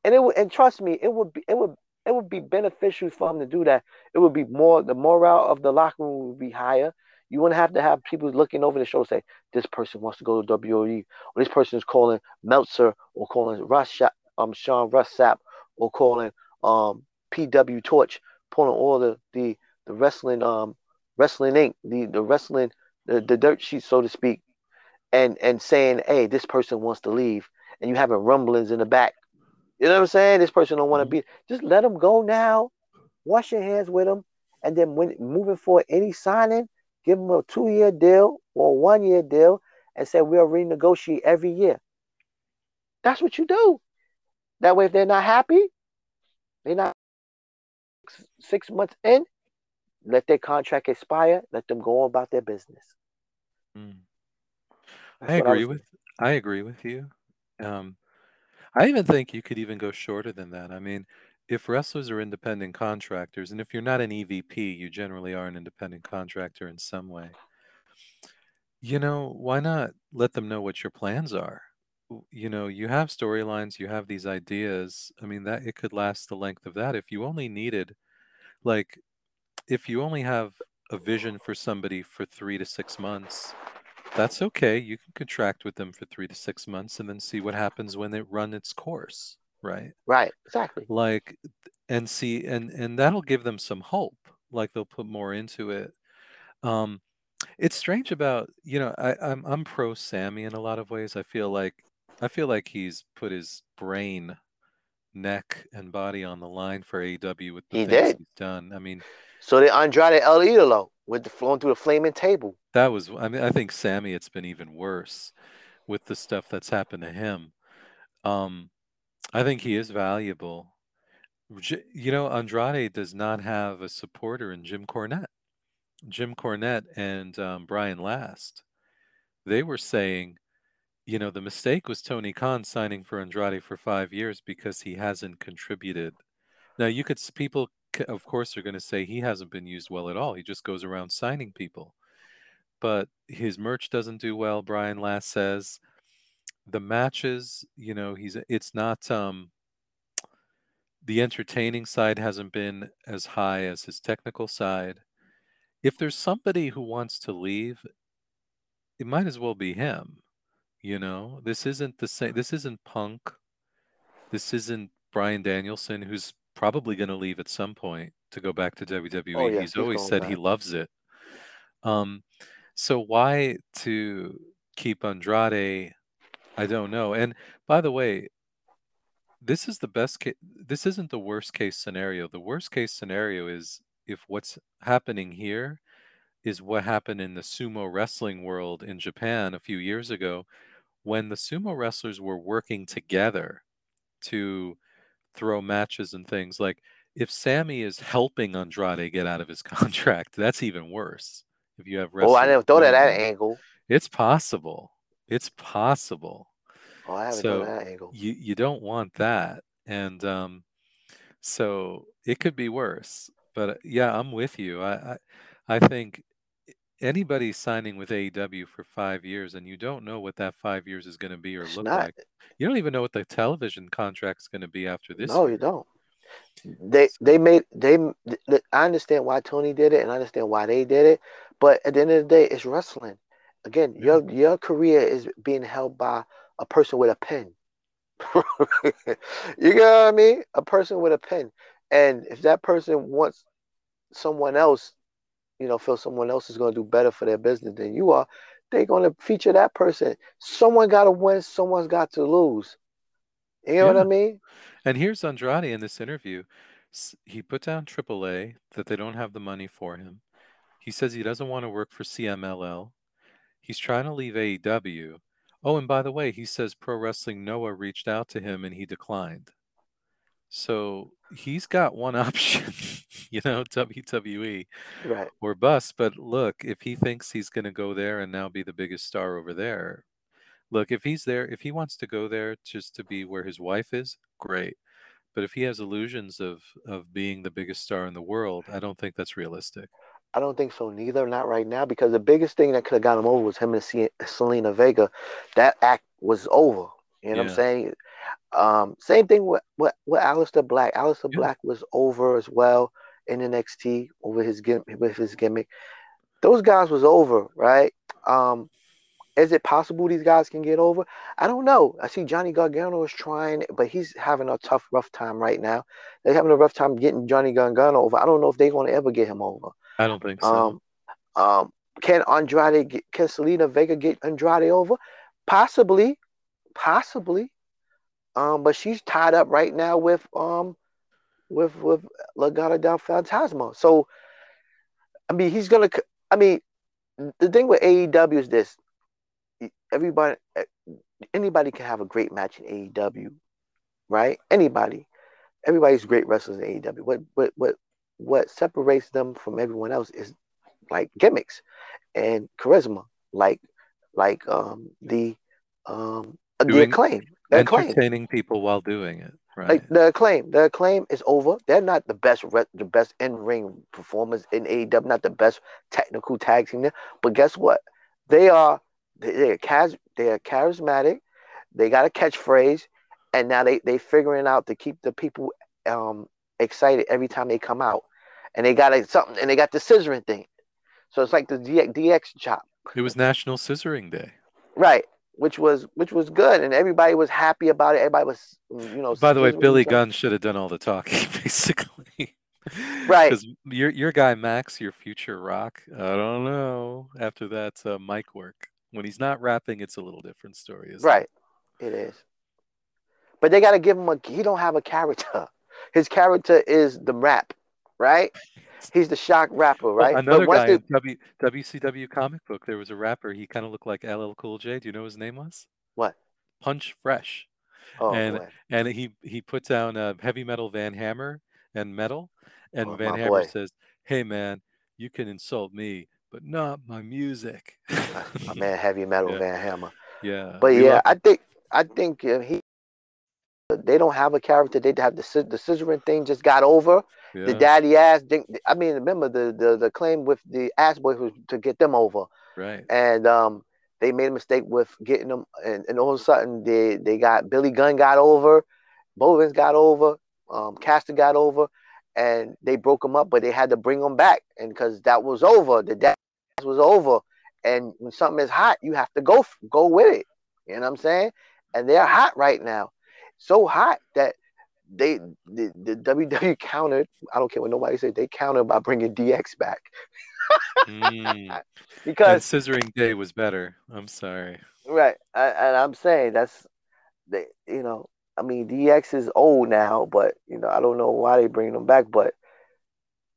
And it would and trust me, it would be it would it would be beneficial for him to do that. It would be more the morale of the locker room would be higher. You wouldn't have to have people looking over the show say, this person wants to go to WWE, or this person is calling Meltzer, or calling Russ Sha- um Sean Ross Sapp, or calling um PW Torch, pulling all the the the wrestling um wrestling Inc. the the wrestling the, the dirt sheet so to speak, and and saying, hey, this person wants to leave, and you having rumblings in the back. You know what I'm saying? This person don't want to Mhm. be. Just let them go now. Wash your hands with them, and then when moving forward, any signing, give them a two year deal or one year deal, and say we'll renegotiate every year. That's what you do. That way, if they're not happy, they're not six- months in. Let their contract expire. Let them go about their business. Mm. I I agree was- with I agree with you. Um, I even think you could even go shorter than that. I mean, if wrestlers are independent contractors, and if you're not an EVP, you generally are an independent contractor in some way. You know, why not let them know what your plans are? You know, you have storylines, you have these ideas. I mean, that it could last the length of that. If you only needed, like, if you only have a vision for somebody for three to six months, that's okay. You can contract with them for three to six months and then see what happens when it run its course, right? right. Exactly. Like, and see, and and that'll give them some hope. Like they'll put more into it. Um, it's strange about, you know, I, I'm I'm pro Sammy in a lot of ways. I feel like I feel like he's put his brain, neck, and body on the line for AEW with the He things did. he's done. I mean, So they Andrade El Idolo with the flowing through the flaming table. that was, I mean, I think Sammy, it's been even worse with the stuff that's happened to him. Um, I think he is valuable. You know, Andrade does not have a supporter in Jim Cornette. Jim Cornette and um, Brian Last, they were saying, you know, the mistake was Tony Khan signing for Andrade for five years because he hasn't contributed. Now, you could, people, of course, are going to say he hasn't been used well at all. He just goes around signing people. But his merch doesn't do well, Brian Last says. The matches, you know, he's, it's not, um, the entertaining side hasn't been as high as his technical side. If there's somebody who wants to leave, it might as well be him. You know, this isn't the same. This isn't Punk. This isn't Bryan Danielson, who's probably going to leave at some point to go back to WWE. Oh, yeah, he's he's always said he loves it. Um, so why to keep Andrade? I don't know. And by the way, this is the best case. This isn't the worst case scenario. The worst case scenario is if what's happening here is what happened in the sumo wrestling world in Japan a few years ago when the sumo wrestlers were working together to throw matches and things. Like if Sammy is helping Andrade get out of his contract, that's even worse. If you have Oh, I never thought of that that. angle. It's possible. It's possible Oh, I haven't so that angle. you you don't want that and um so it could be worse but uh, yeah i'm with you i i, I think anybody signing with AEW for five years and you don't know what that five years is going to be or look not. like you don't even know what the television contract's going to be after this no, year you don't. They they made they. I understand why Tony did it, and I understand why they did it. But at the end of the day, it's wrestling. Again, Yeah. your your career is being held by a person with a pen. you get what I mean? A person with a pen, and if that person wants someone else, you know, feel someone else is going to do better for their business than you are, they're going to feature that person. Someone got to win. Someone's got to lose. You know what I mean? And here's Andrade in this interview. He put down AAA that they don't have the money for him. He says he doesn't want to work for CMLL. He's trying to leave AEW. Oh, and by the way, he says Pro Wrestling Noah reached out to him and he declined. So he's got one option, you know, WWE Right. or bust. But look, if he thinks he's going to go there and now be the biggest star over there, look, if he's there, if he wants to go there just to be where his wife is, great. But if he has illusions of of being the biggest star in the world, I don't think that's realistic. I don't think so neither. Not right now because the biggest thing that could have got him over was him and Zelina Vega. That act was over. You know what I'm saying? Um, same thing with with, with Aleister Black. Aleister Yeah. Black was over as well in NXT over his with his gimmick. Those guys was over, right? Um, is it possible these guys can get over? I don't know. I see Johnny Gargano is trying, but he's having a tough, rough time right now. They're having a rough time getting Johnny Gargano over. I don't know if they're going to ever get him over. I don't think so. Um, um, can Andrade get, can Zelina Vega get Andrade over? Possibly, possibly. Um, but she's tied up right now with um with with Legado del Fantasma. So, I mean, he's gonna. I mean, the thing with AEW is this: everybody, anybody can have a great match in AEW, right? Anybody, everybody's great wrestlers in AEW. What what what what separates them from everyone else is like gimmicks and charisma, like like um the um the acclaim, the acclaim. Entertaining people while doing it, right? Like the acclaim, the acclaim is over. They're not the best, re- the best in ring performers in AEW, not the best technical tag team there. But guess what? They are they- they're chas- they are charismatic. They got a catchphrase, and now they they figuring out to keep the people um excited every time they come out. And they got a, something, and they got the scissoring thing. So it's like the DX, DX chop. it was National Scissoring Day. Right, which was which was good, and everybody was happy about it. Everybody was, you know. By the way, Billy. Gunn should have done all the talking, basically. Right. Because your your guy Max, your future rock, I don't know. After that uh, mic work, when he's not rapping, it's a little different story. Isn't Right, it is. But they got to give him a. He don't have a character. His character is the rap, right? He's the shock rapper, Well, right? another once guy they- in w, WCW comic book, there was a rapper. He kind of looked like LL Cool J. Do you know what his name was? What? Punch Fresh. oh, and- boy. and he he put down uh, heavy metal Van Hammer and metal, and Oh, Van Hammer boy. says, "Hey man, you can insult me, but not my music." my man, heavy metal Yeah. Van Hammer. yeah, But we yeah, I think I think uh, he. They don't have a character. They have the the scissoring thing just got over. Him. The daddy ass. I mean, remember the, the the claim with the ass boy was to get them over. right. and um, they made a mistake with getting them, and, and all of a sudden they they got Billy Gunn got over, Bowens got over, um, Caster got over, and they broke them up, but they had to bring them back, and because that was over, the dance was over, and when something is hot, you have to go go with it. You know what I'm saying? And they're hot right now, so hot that. They the, the WWE countered. I don't care what nobody said. They countered by bringing DX back Mm. and because Scissoring Day was better. I'm sorry. Right, I, and I'm saying that's they, you know, I mean, DX is old now, but you know, I don't know why they bring them back, but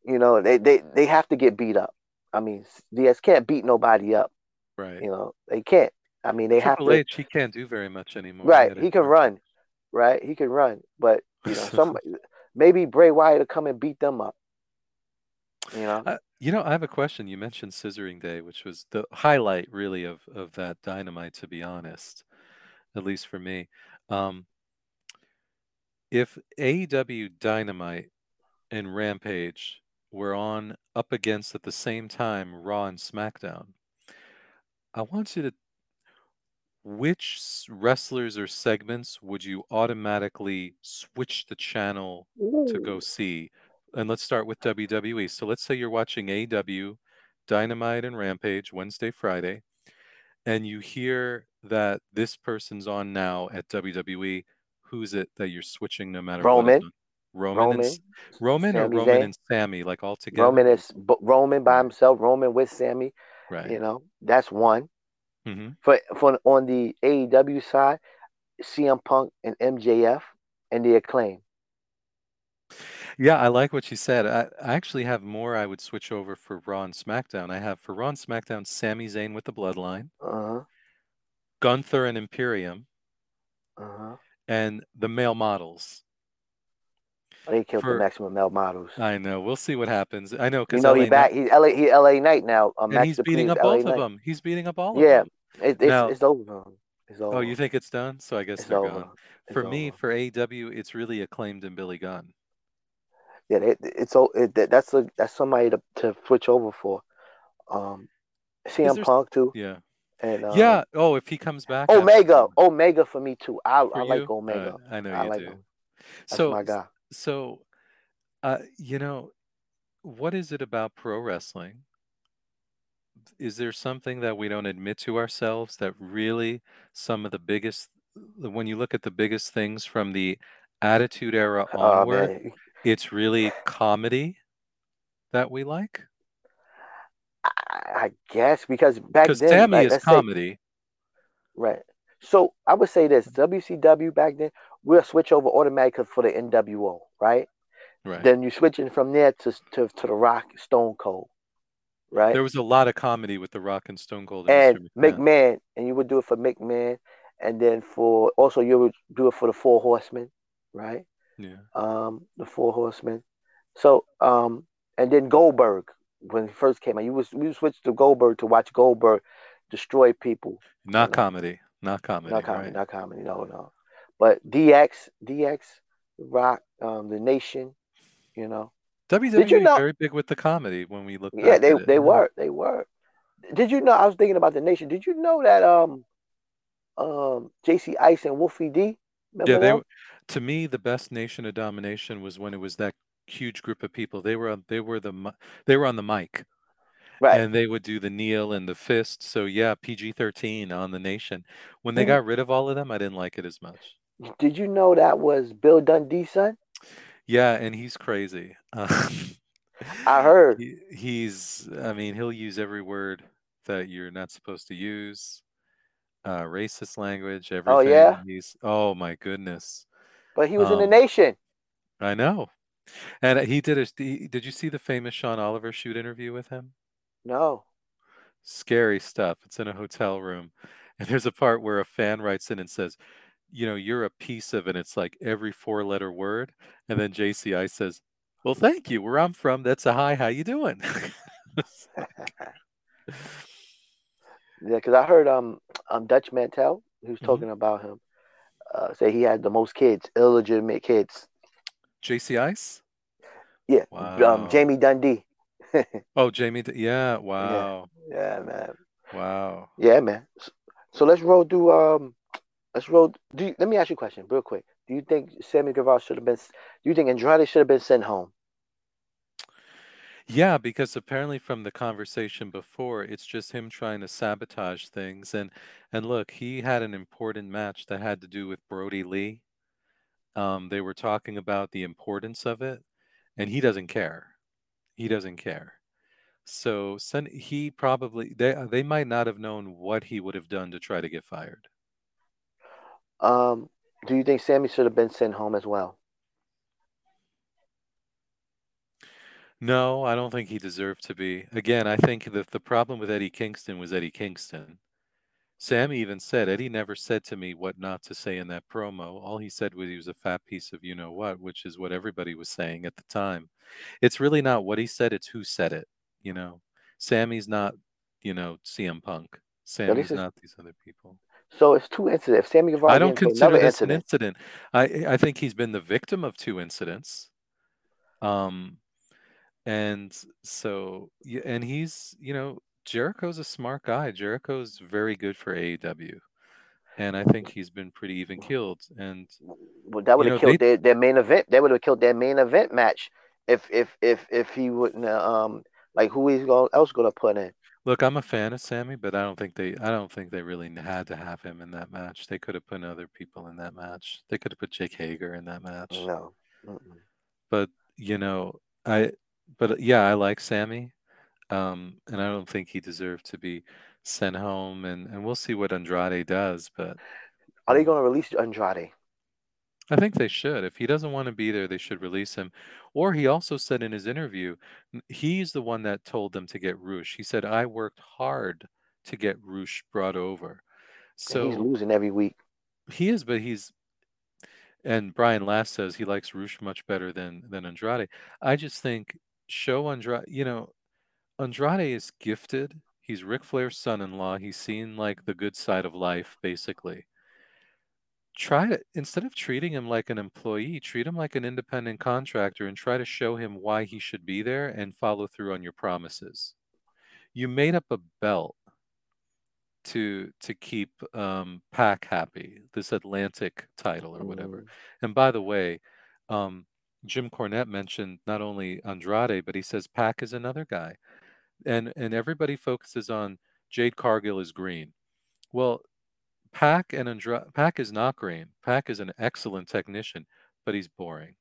you know, they they they have to get beat up. I mean, DX can't beat nobody up. Right. You know, they can't. I mean, they have Triple to. H, he can't do very much anymore. Right, he can run. Right, he can run, but you know, some maybe Bray Wyatt will come and beat them up. You know, Uh, you know, I have a question. You mentioned Scissoring Day, which was the highlight, really, of of that Dynamite. To be honest, at least for me, um, if AEW Dynamite and Rampage were on up against at the same time Raw and SmackDown, I want you to. Which wrestlers or segments would you automatically switch the channel to go see. And let's start with WWE. So let's say you're watching AW, Dynamite and Rampage Wednesday, Friday, and you hear that this person's on now at WWE. Who's it that you're switching no matter Roman. on? Roman, and, Roman, S- Roman or Roman Zayn. and Sammy, like all together? Roman is Roman by himself. Roman with Sammy. right. You know, that's one. Hmm for for on the AEW side, CM Punk and MJF and the acclaim. Yeah, I like what you said. I, I actually have more I would switch over for Raw and SmackDown. I have for Raw and SmackDown Sami Zayn with the Bloodline, Uh huh. Gunther and Imperium, Uh huh. and the male models. They killed For- the maximum male models. I know. We'll see what happens. I know You because know he back. He LA. He LA Knight now. Um, and he's beating up both of them. He's beating up all of Yeah. them. It, it's, Now- it's over. It's over. Oh, you think it's done? So I guess it's they're over. gone. It's For me, for AEW, it's really acclaimed and Billy Gunn. yeah, it, it's it, that's a that's somebody to, to switch over for. Um, CM Punk too, Yeah. and uh, yeah. Oh, if he comes back. Omega. Omega for me too. I For I like? Omega. Uh, I know I you like do. him. That's so my guy. So uh you know what is it about pro wrestling? Is there something that we don't admit to ourselves that really some of the biggest when you look at the biggest things from the attitude era Oh onward man, it's really comedy that we like? I, guess because back because then, Tammy like, is let's say- comedy. Right? So I would say this: WCW back then, we'll switch over automatically for the NWO, right? right Then you're switching from there to to, to the Rock, Stone Cold, right? there was a lot of comedy with the rock and stone cold and, and McMahon. McMahon, and you would do it for McMahon, and then for also you would do it for the Four Horsemen, right? yeah Um, the Four Horsemen. So um, and then Goldberg when he first came out, you was we switched to Goldberg to watch Goldberg destroy people. not know. comedy not comedy not comedy, right? not comedy, no, no. But DX, DX, Rock, um, the Nation, you know. WWE you know- very big with the comedy when we look Yeah, they at it. they yeah. were, they were. Did you know? I was thinking about the Nation. Did you know that um, um, JC Ice and Wolfie D? Yeah, they were- to me the best Nation of Domination was when it was that huge group of people. They were on they were the they were on the mic right. and they would do the kneel and the fist. So yeah, PG-13 on the Nation. When they Mhm. got rid of all of them, I didn't like it as much. Did you know that was Bill Dundee's son? Yeah, and he's crazy. Uh, I heard. he, he's I mean, he'll use every word that you're not supposed to use. Uh, racist language, everything. Oh, yeah? He's oh my goodness. But he was in the Um, Nation. I know. And he did a he, did you see the famous Sean Oliver shoot interview with him? No. Scary stuff. It's in a hotel room. And there's a part where a fan writes in and says, you know, you're a piece of, and it's like every four letter word. And then JCI says, well, thank you. Where I'm from, that's a hi. How you doing? Yeah, because I heard um um Dutch Mantell, who's Mhm. talking about him, uh, say he had the most kids, illegitimate kids. JC Ice? Yeah. Wow. Um, Jamie Dundee. Oh, Jamie. D- Yeah. Wow. Yeah, man. Wow. Yeah, man. So, so let's roll through. Um, let's roll. You, let me ask you a question, real quick. Do you think Sammy Guevara should have been? Do you think Andrade should have been sent home? Yeah, because apparently from the conversation before, it's just him trying to sabotage things. And and look, he had an important match that had to do with Brodie Lee. Um, they were talking about the importance of it, and he doesn't care. He doesn't care. So send, he probably they they might not have known what he would have done to try to get fired. Um, do you think Sammy should have been sent home as well? No, I don't think he deserved to be. Again, I think that the problem with Eddie Kingston was Eddie Kingston. Sammy even said Eddie never said to me what not to say in that promo. All he said was he was a fat piece of you know what, which is what everybody was saying at the time. It's really not what he said, it's who said it, you know. Sammy's not, you know, CM Punk. Sammy's not these other people. So it's two incidents. If Sammy Guevara I don't consider this an incident. incident. I I think he's been the victim of two incidents. Um and so and he's, you know, Jericho's a smart guy. Jericho's very good for AEW. And I think he's been pretty even killed. And Well, that would You have know, killed their, their main event. They would have killed their main event match if if if if he wouldn't uh, um like who he's going else going to put in. Look, I'm a fan of Sammy, but I don't think they I don't think they really had to have him in that match. They could have put other people in that match. They could have put Jake Hager in that match. No. Mm-mm. but you know i but yeah i like sammy um and i don't think he deserved to be sent home and and we'll see what andrade does but Are they going to release Andrade? I think they should. If he doesn't want to be there, they should release him. Or he also said in his interview, he's the one that told them to get Rush. He said, I worked hard to get Rush brought over. And he's losing every week. he is, but he's and Brian Last says he likes Rush much better than than Andrade. I just think show Andrade, you know, Andrade is gifted. He's Ric Flair's son-in-law. He's seen like the good side of life, basically. Try to instead of treating him like an employee, treat him like an independent contractor and try to show him why he should be there and follow through on your promises. You made up a belt to to keep um, Pac happy, this Atlantic title or whatever. Mhm. And by the way, um, Jim Cornette mentioned not only Andrade, but he says Pac is another guy, and and everybody focuses on Jade Cargill is green. Well, Pac and Andrade, Pac is not green. Pac is an excellent technician, but he's boring,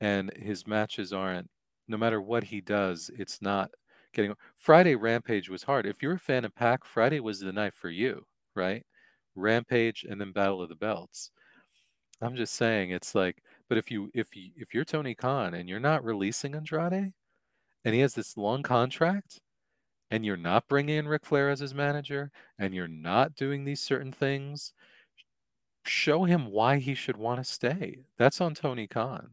and his matches aren't. No matter what he does, it's not getting. Friday Rampage was hard. If you're a fan of Pac, Friday was the night for you, right? Rampage and then Battle of the Belts. I'm just saying it's like, but if you if you if you're Tony Khan and you're not releasing Andrade, and he has this long contract, and you're not bringing in Ric Flair as his manager, and you're not doing these certain things, show him why he should want to stay. That's on Tony Khan.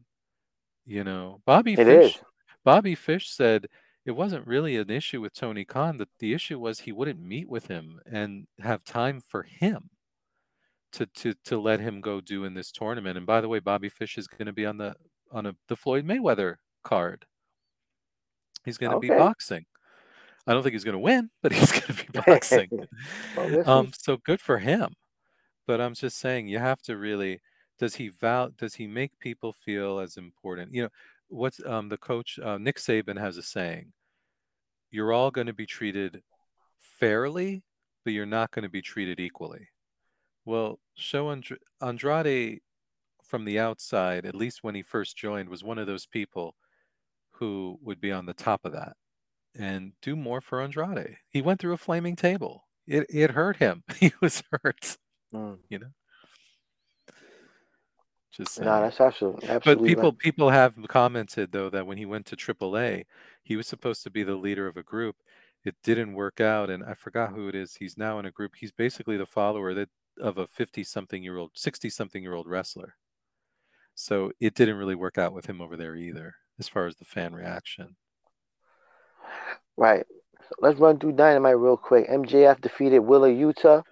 You know, Bobby It Fish. is. Bobby Fish said it wasn't really an issue with Tony Khan. That the issue was he wouldn't meet with him and have time for him to to to let him go do in this tournament. And by the way, Bobby Fish is going to be on the on a the Floyd Mayweather card. He's going to be boxing. I don't think he's going to win, but he's going to be boxing. Well, um, so good for him. But I'm just saying, you have to really. Does he val? Does he make people feel as important? You know, what's um the coach uh, Nick Saban has a saying: "You're all going to be treated fairly, but you're not going to be treated equally." Well, show Andr- Andrade from the outside, at least when he first joined, was one of those people who would be on the top of that and do more for Andrade. He went through a flaming table. It it hurt him. He was hurt, Mm. you know. Just No, that's absolutely absolutely. But people right. people have commented though that when he went to AAA, he was supposed to be the leader of a group. It didn't work out, and I forgot who it is. He's now in a group. He's basically the follower that of a fifty-something year old, sixty-something year old wrestler. So it didn't really work out with him over there either, as far as the fan reaction. Right. So let's run through Dynamite real quick. MJF defeated Wheeler Yuta.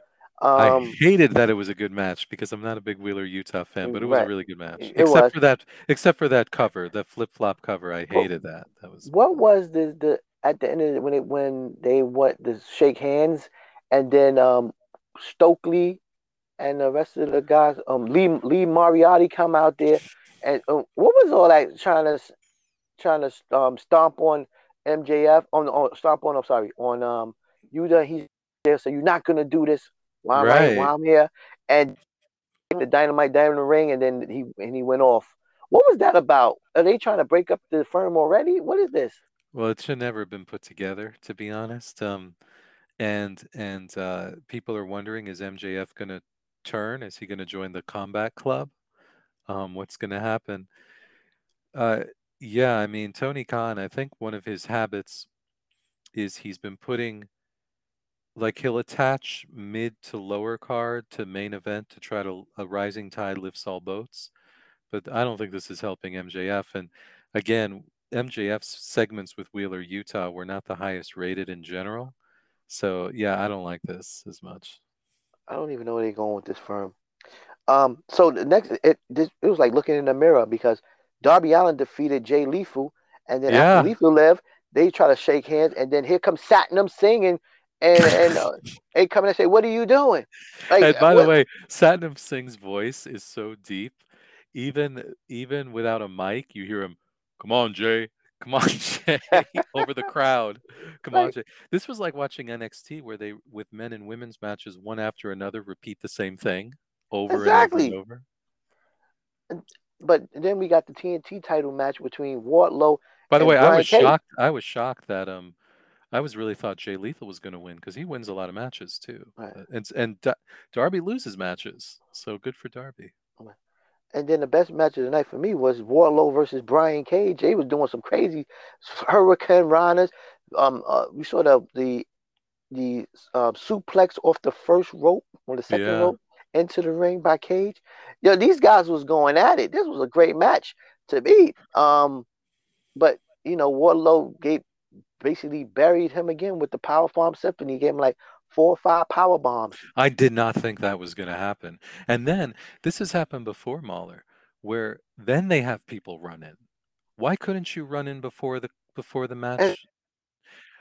I Um, hated that it was a good match because I'm not a big Wheeler Yuta fan, but it was a really good match. It except was. for that, except for that cover, that flip flop cover. I Well, hated that. That was what was the the at the end of it when it when they went to shake hands and then um Stokely and the rest of the guys um Lee Lee Moriarty come out there and um, what was all that trying to trying to um stomp on MJF on on stomp on I'm sorry on um you Yuta he's there so you're not gonna do this while I'm right. Right. while I'm here and the dynamite down in the ring and then he and he went off. What was that about? Are they trying to break up the firm already? What is this? well, it should never have been put together, to be honest. Um, and and uh, people are wondering, is MJF going to turn? Is he going to join the Combat Club? Um, what's going to happen? Uh, yeah, I mean, Tony Khan, I think one of his habits is he's been putting like he'll attach mid to lower card to main event to try to a rising tide lifts all boats. But I don't think this is helping MJF. And again, MJF's segments with Wheeler Yuta were not the highest rated in general. So yeah, I don't like this as much. I don't even know where they're going with this firm. Um, so the next it this, it was like looking in the mirror because Darby Allin defeated Jay Lethal, and then after Yeah. Lethal left, they try to shake hands, and then here comes Satnam singing, and and uh, they come in and say, "What are you doing?" Like, And by the way, Satnam Singh's voice is so deep, even even without a mic, you hear him, "Come on, Jay, come on, Jay," over the crowd. Come on, Jay. This was like watching NXT, where they, with men and women's matches, one after another, repeat the same thing over Exactly. and over and over. But then we got the TNT title match between Wardlow. By the And way, I was shocked. I was shocked that um, I was really thought Jay Lethal was going to win because he wins a lot of matches too, Right. Uh, and and Da- Darby loses matches, so good for Darby. And then the best match of the night for me was Wardlow versus Brian Cage. They was doing some crazy hurricane runners. Um, uh, we saw the the the uh, suplex off the first rope on the second Yeah. rope into the ring by Cage. Yo, these guys was going at it. This was a great match to me. Um, but you know, Wardlow gave basically buried him again with the Powerbomb Symphony. He gave him like four or five power bombs. I did not think that was going to happen. And then this has happened before, Mauler, where then they have people run in. Why couldn't you run in before the before the match?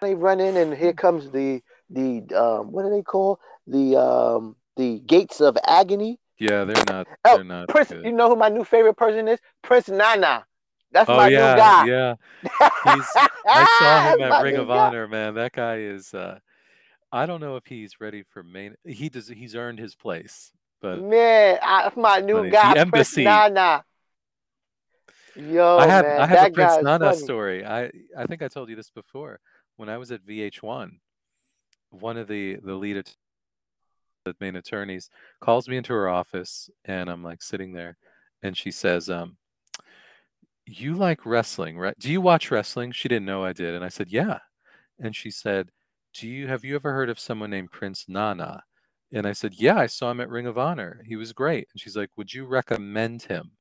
They run in, and here comes the the um, what do they call the um the gates of agony. Yeah, they're not. Oh, They're not Prince, good. you know who my new favorite person is? Prince Nana. That's Oh my yeah, new guy. yeah. He's- I saw him at Ring of guy. Honor, man. That guy is. uh I don't know if he's ready for main. He does. He's earned his place, but Man, I, that's my new Funny. guy, The Prince Nana. Yo, I have man, I have a Prince Nana funny. story. I I think I told you this before. When I was at VH1, one of the the lead the main attorneys calls me into her office, and I'm like sitting there, and she says, um, "You like wrestling, right? Do you watch wrestling?" She didn't know I did, and I said, "Yeah," and she said, "Do you have you ever heard of someone named Prince Nana?" And I said, "Yeah, I saw him at Ring of Honor. He was great." And she's like, "Would you recommend him?"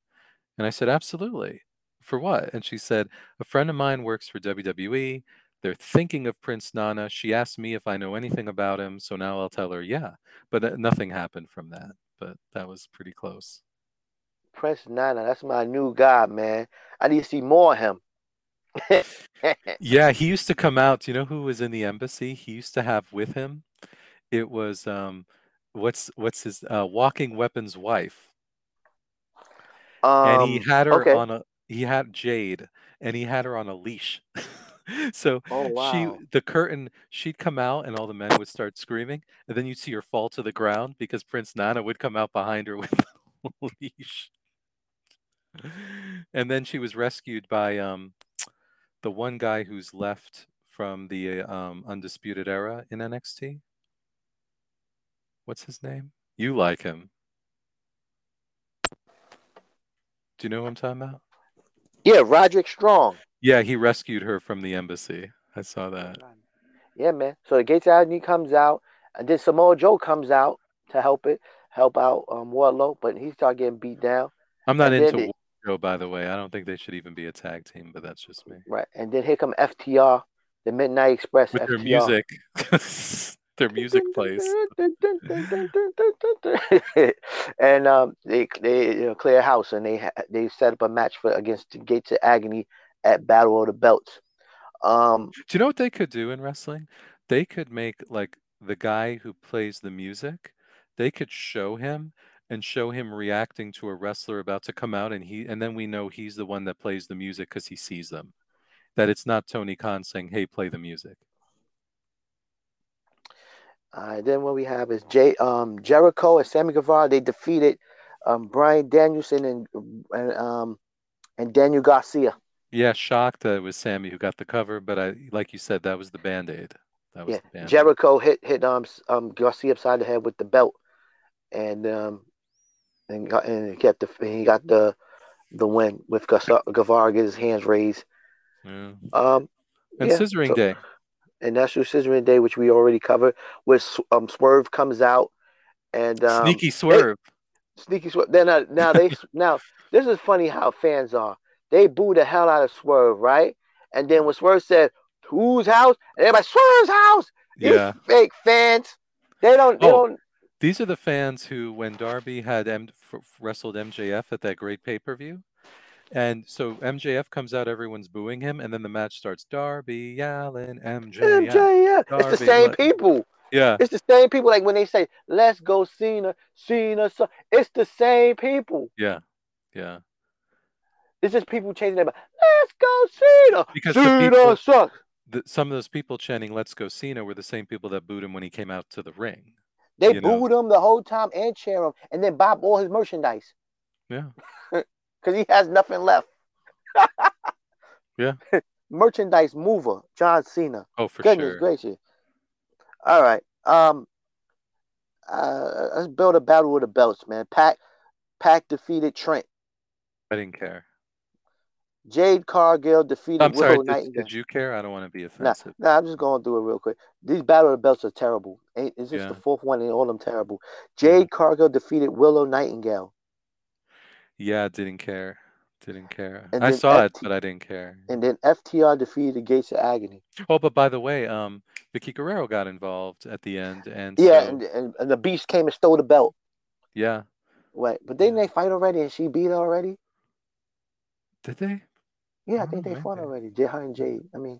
And I said, "Absolutely." For what? And she said, "A friend of mine works for WWE. They're thinking of Prince Nana. She asked me if I know anything about him, so now I'll tell her, yeah." But uh, nothing happened from that. But that was pretty close. Prince Nana, that's my new guy, man. I need to see more of him. Yeah, he used to come out. Do you know who was in the embassy? He used to have with him. It was um, what's what's his uh, walking weapons wife, and he Um, had her okay. on a he had Jade, and he had her on a leash. so Oh she wow. the curtain she'd come out, and all the men would start screaming, and then you'd see her fall to the ground because Prince Nana would come out behind her with a leash. And then she was rescued by um, the one guy who's left from the uh, um, Undisputed Era in NXT. What's his name? You like him. Do you know who I'm talking about? Yeah, Roderick Strong. Yeah, he rescued her from the embassy. I saw that. Yeah, man. So the Gates of Agony comes out, and then Samoa Joe comes out to help it, help out um Wardlow, but he started getting beat down. I'm not And into it- Joe, by the way. I don't think they should even be a tag team, but that's just me. Right. And then here come FTR, the Midnight Express. With their music, their music plays. and um, they they you know, clear house and they they set up a match for against the Gates of Agony at Battle of the Belts. Um, Do you know what they could do in wrestling? They could make like the guy who plays the music, they could show him and show him reacting to a wrestler about to come out and he and then we know he's the one that plays the music because he sees them. That it's not Tony Khan saying, Hey, play the music. uh, then what we have is Jay um Jericho and Sammy Guevara. They defeated um Bryan Danielson and and um and Daniel Garcia. Yeah, shocked that it was Sammy who got the cover, but I like you said, that was the band-aid. That was Yeah, the band-aid. Jericho hit hit um um Garcia upside the head with the belt, and um and got and he got the he got the the win with Gus- Guevara get his hands raised. Yeah. Um, And yeah, Scissoring so- Day. and National Scissoring Day, which we already covered, where um Swerve comes out and um, Sneaky swerve. sneaky Swerve. Then uh, now they now this is funny how fans are. They boo the hell out of Swerve, right? And then when Swerve said whose house, and everybody Swerve's house. These Yeah. fake fans. They don't. They Oh. don't. These are the fans who, when Darby had M- f- f- wrestled MJF at that great pay per view, and so MJF comes out, everyone's booing him, and then the match starts. Darby Allin, MJF. MJF. It's the same people. Yeah, It's the same people. Like when they say, "Let's go, Cena, Cena," so it's the same people. yeah, yeah. It's just people changing their. Let's go, Cena. Because the Cena people- sucks. The, some of those people chanting "Let's go Cena" were the same people that booed him when he came out to the ring. They you know. booed him the whole time and cheer him, and then bought all his merchandise Yeah, because he has nothing left. Yeah. merchandise mover, John Cena. oh for Goodness sure. gracious. All right. Um. Uh, let's build a battle with the belts, man. Pack Pac defeated Trent. I didn't care. Jade Cargill defeated I'm sorry. Willow Did, Nightingale. did you care? I don't want to be Nah, offensive. nah, I'm just going through it real quick. These battle of the belts are terrible. Ain't is this Yeah. the fourth one and all of them terrible? Jade Cargill defeated Willow Nightingale. Yeah, didn't care. Didn't care. And I saw it, but I didn't care. And then FTR defeated the Gates of Agony. Oh, but by the way, um, Vickie Guerrero got involved at the end, and Yeah, so and, and, and the Beast came and stole the belt. yeah, Wait, but didn't they fight already and she beat already? did they? Yeah, I Oh, think they fought maybe. already. J her and Jade. I mean,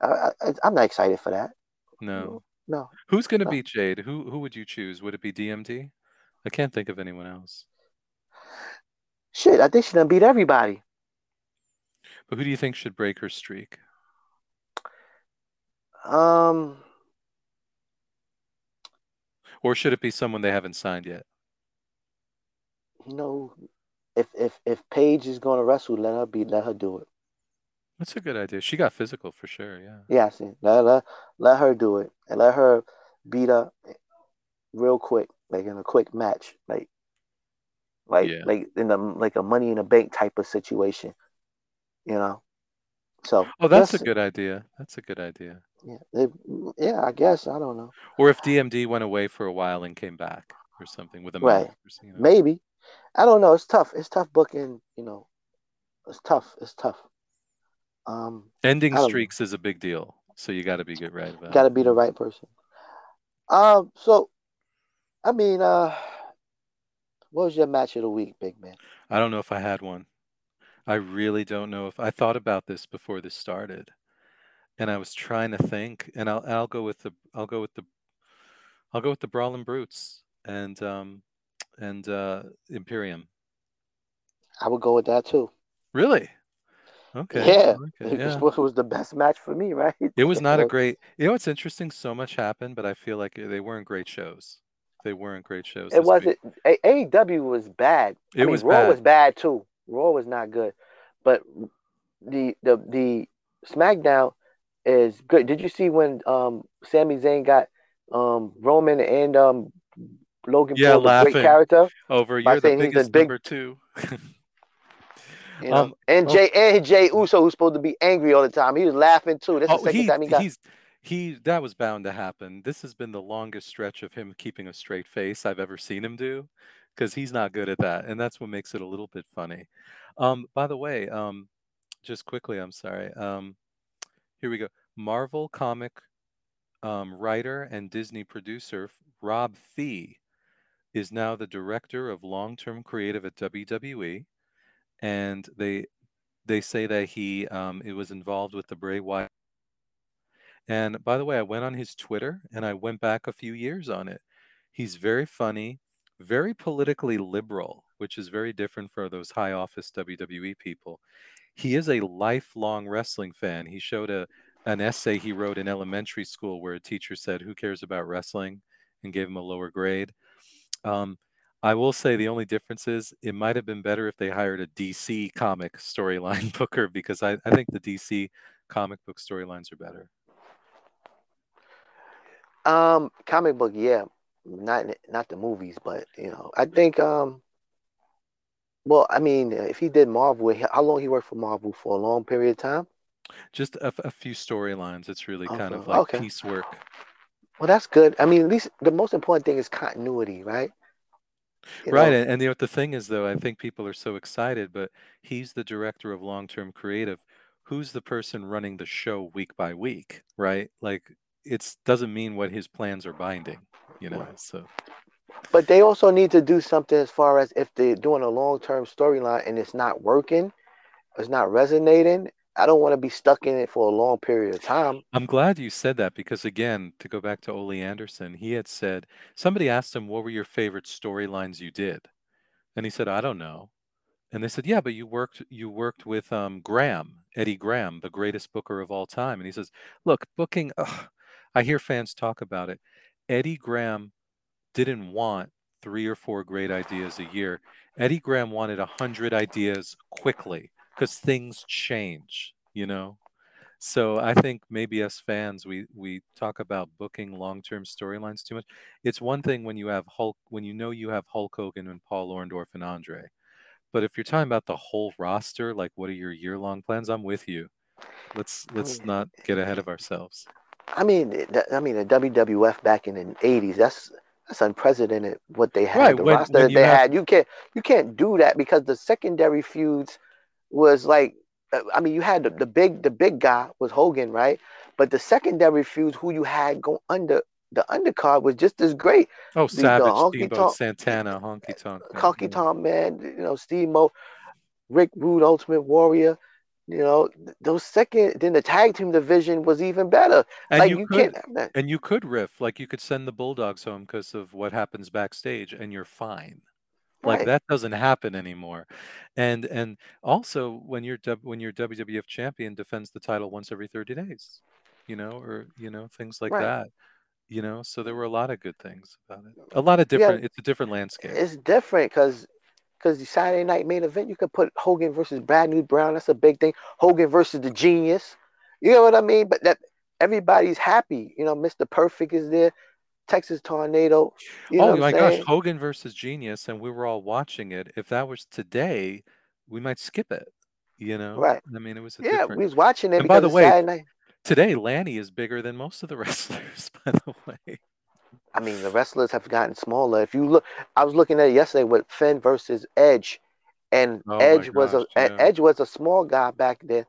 I, I, I'm not excited for that. No. No. Who's gonna No. beat Jade? Who who would you choose? Would it be DMD? I can't think of anyone else. Shit, I think she done beat everybody. But who do you think should break her streak? Um, Or should it be someone they haven't signed yet? you know, if if if Paige is gonna wrestle, let her be. Let her do it. That's a good idea. She got physical for sure. Yeah. Yeah, see. Let let let her do it and let her beat up real quick, like in a quick match, like like Yeah. like in the like a Money in a Bank type of situation, you know. So Oh, that's a good idea. That's a good idea. Yeah, it, yeah, I guess I don't know. Or if DMD went away for a while and came back or something with a Right. you know. Maybe I don't know. It's tough. It's tough booking. You know, it's tough. It's tough. Um, Ending don't know. streaks is a big deal, so you got to be good right about got to be the right person. Um, so I mean, uh, what was your match of the week, big man? I don't know if I had one. I really don't know if I thought about this before this started, and I was trying to think, and I'll I'll go with the I'll go with the I'll go with the Brawling Brutes and um and uh Imperium. I would go with that too. Really? Okay. Yeah. Okay, It was yeah. what was the best match for me, right? It was not a great. You know what's interesting? So much happened, but I feel like they weren't great shows. They weren't great shows. It wasn't. A- AEW was bad. I It mean, was Raw bad. was bad too. Raw was not good, but the the the SmackDown is good. Did you see when um Sami Zayn got um Roman and um Logan Yeah, Paul the laughing. great character? Over. You're the biggest big- number two. You know, Um, and oh. Jay and Jey Uso, who's supposed to be angry all the time, he was laughing too. That's the Oh, second he, time he got. he's he that was bound to happen. This has been the longest stretch of him keeping a straight face I've ever seen him do, because he's not good at that, and that's what makes it a little bit funny. Um, by the way, um, just quickly, I'm sorry. Um, here we go. Marvel comic um, writer and Disney producer Rob Fee is now the director of long-term creative at WWE, and they they say that he um, it was involved with the Bray Wyatt. And by the way, I went on his Twitter and I went back a few years on it. He's very funny, very politically liberal, which is very different for those high office WWE people. He is a lifelong wrestling fan. He showed a an essay he wrote in elementary school where a teacher said, "Who cares about wrestling?" and gave him a lower grade. Um, I will say the only difference is it might have been better if they hired a DC comic storyline booker because I, I think the DC comic book storylines are better. Um, comic book, yeah, not not the movies, but you know, I think um, well, I mean, if he did Marvel, how long he worked for Marvel for a long period of time? Just a, a few storylines. It's really kind of Okay, like okay. piecework. Well, that's good. I mean, at least the most important thing is continuity, right? You Right. know, And, and you know the thing is though, I think people are so excited, but he's the director of long-term creative. Who's the person running the show week by week, right? Like it doesn't mean what his plans are binding, you know. So but they also need to do something as far as if they're doing a long-term storyline and it's not working, it's not resonating. I don't want to be stuck in it for a long period of time. I'm glad you said that because again, to go back to Ole Anderson, he had said somebody asked him what were your favorite storylines you did, and he said I don't know, and they said yeah, but you worked you worked with um, Graham Eddie Graham, the greatest booker of all time, and he says look booking. Ugh, I hear fans talk about it. Eddie Graham didn't want three or four great ideas a year. Eddie Graham wanted a hundred ideas quickly because things change, you know. So I think maybe as fans, we we talk about booking long-term storylines too much. It's one thing when you have Hulk, when you know you have Hulk Hogan and Paul Orndorff and Andre, But if you're talking about the whole roster, like what are your year long plans? I'm with you. Let's let's not get ahead of ourselves. I mean, I mean, the WWF back in the '80s. That's that's unprecedented. What they had, Right, the when- roster when that they have- had. You can't you can't do that because the secondary feuds was like. uh, I mean, you had the, the big the big guy was Hogan, right? But the secondary feuds, who you had go under the undercard was just as great. Oh, the Savage, honky Steamboat, tonk- Santana, Honky Tonk. Man, Conky you. Tom Man, you know, Steve Mo, Rick Rude, Ultimate Warrior. You know, those second, then the tag team division was even better. And like you, you, could can't and you could riff like you could send the Bulldogs home because of what happens backstage, and you're fine. Like Right. that doesn't happen anymore. And and also when your when your WWF champion defends the title once every 30 days, you know, or you know things like Right. that. You know, so there were a lot of good things about it. A lot of Yeah. different. It's a different landscape. It's different because because the Saturday night main event, you could put Hogan versus Bad News Brown. That's a big thing. Hogan versus the Genius. You know what I mean? But that everybody's happy. You know, Mr. Perfect is there. Texas Tornado. You know oh my I'm gosh. Hogan versus Genius, and we were all watching it. If that was today, we might skip it. You know, Right. I mean, it was a Yeah, different. we was watching it And by the way, Today, Lanny is bigger than most of the wrestlers. By the way, I mean, the wrestlers have gotten smaller. If you look, I was looking at it yesterday with Finn versus Edge, and Oh Edge was a gosh, yeah. Edge was a small guy back then,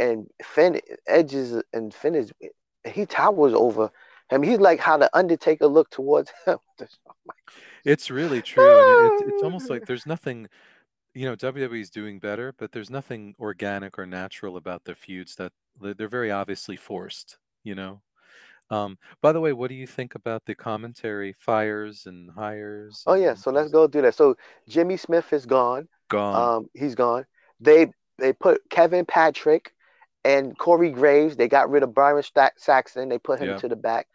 and Finn Edge is and Finn is he towers over him. He's like how the Undertaker looked towards him. it's really true, it's, it's almost like there's nothing. You know, WWE is doing better, but there's nothing organic or natural about the feuds that they're very obviously forced. You know. Um, by the way, what do you think about the commentary fires and hires? Oh yeah, so let's go do that. So Jimmy Smith is gone. Gone. Um, he's gone. They they put Kevin Patrick and Corey Graves. They got rid of Byron Sta- Saxton. They put him Yeah. to the back.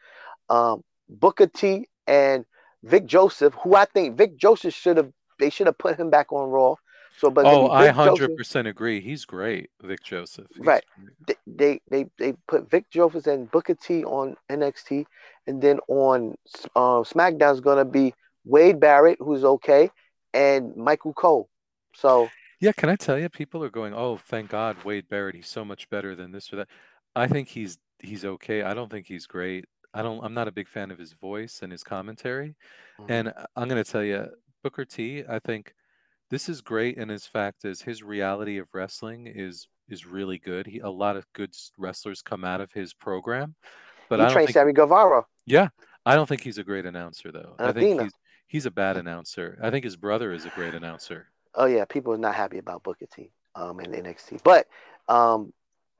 Um, Booker T and Vic Joseph, who I think Vic Joseph should have they should have put him back on Raw. So, but oh, I hundred percent agree. He's great, Vic Joseph. He's Right. great. they, they they put Vic Joseph and Booker T on NXT, and then on uh, SmackDown is gonna be Wade Barrett, who's okay, and Michael Cole. So Yeah, can I tell you, people are going, "Oh, thank God, Wade Barrett. He's so much better than this or that." I think he's he's okay. I don't think he's great. I don't. I'm not a big fan of his voice and his commentary. Mhm. And I- I'm going to tell you, Booker T. I think this is great, and his fact is his reality of wrestling is is really good. He a lot of good wrestlers come out of his program, but he I trained think. Sammy Guevara. Yeah, I don't think he's a great announcer though. And I think Athena. he's he's a bad announcer. I think his brother is a great announcer. Oh yeah, people are not happy about Booker T. Um, in NXT, but um,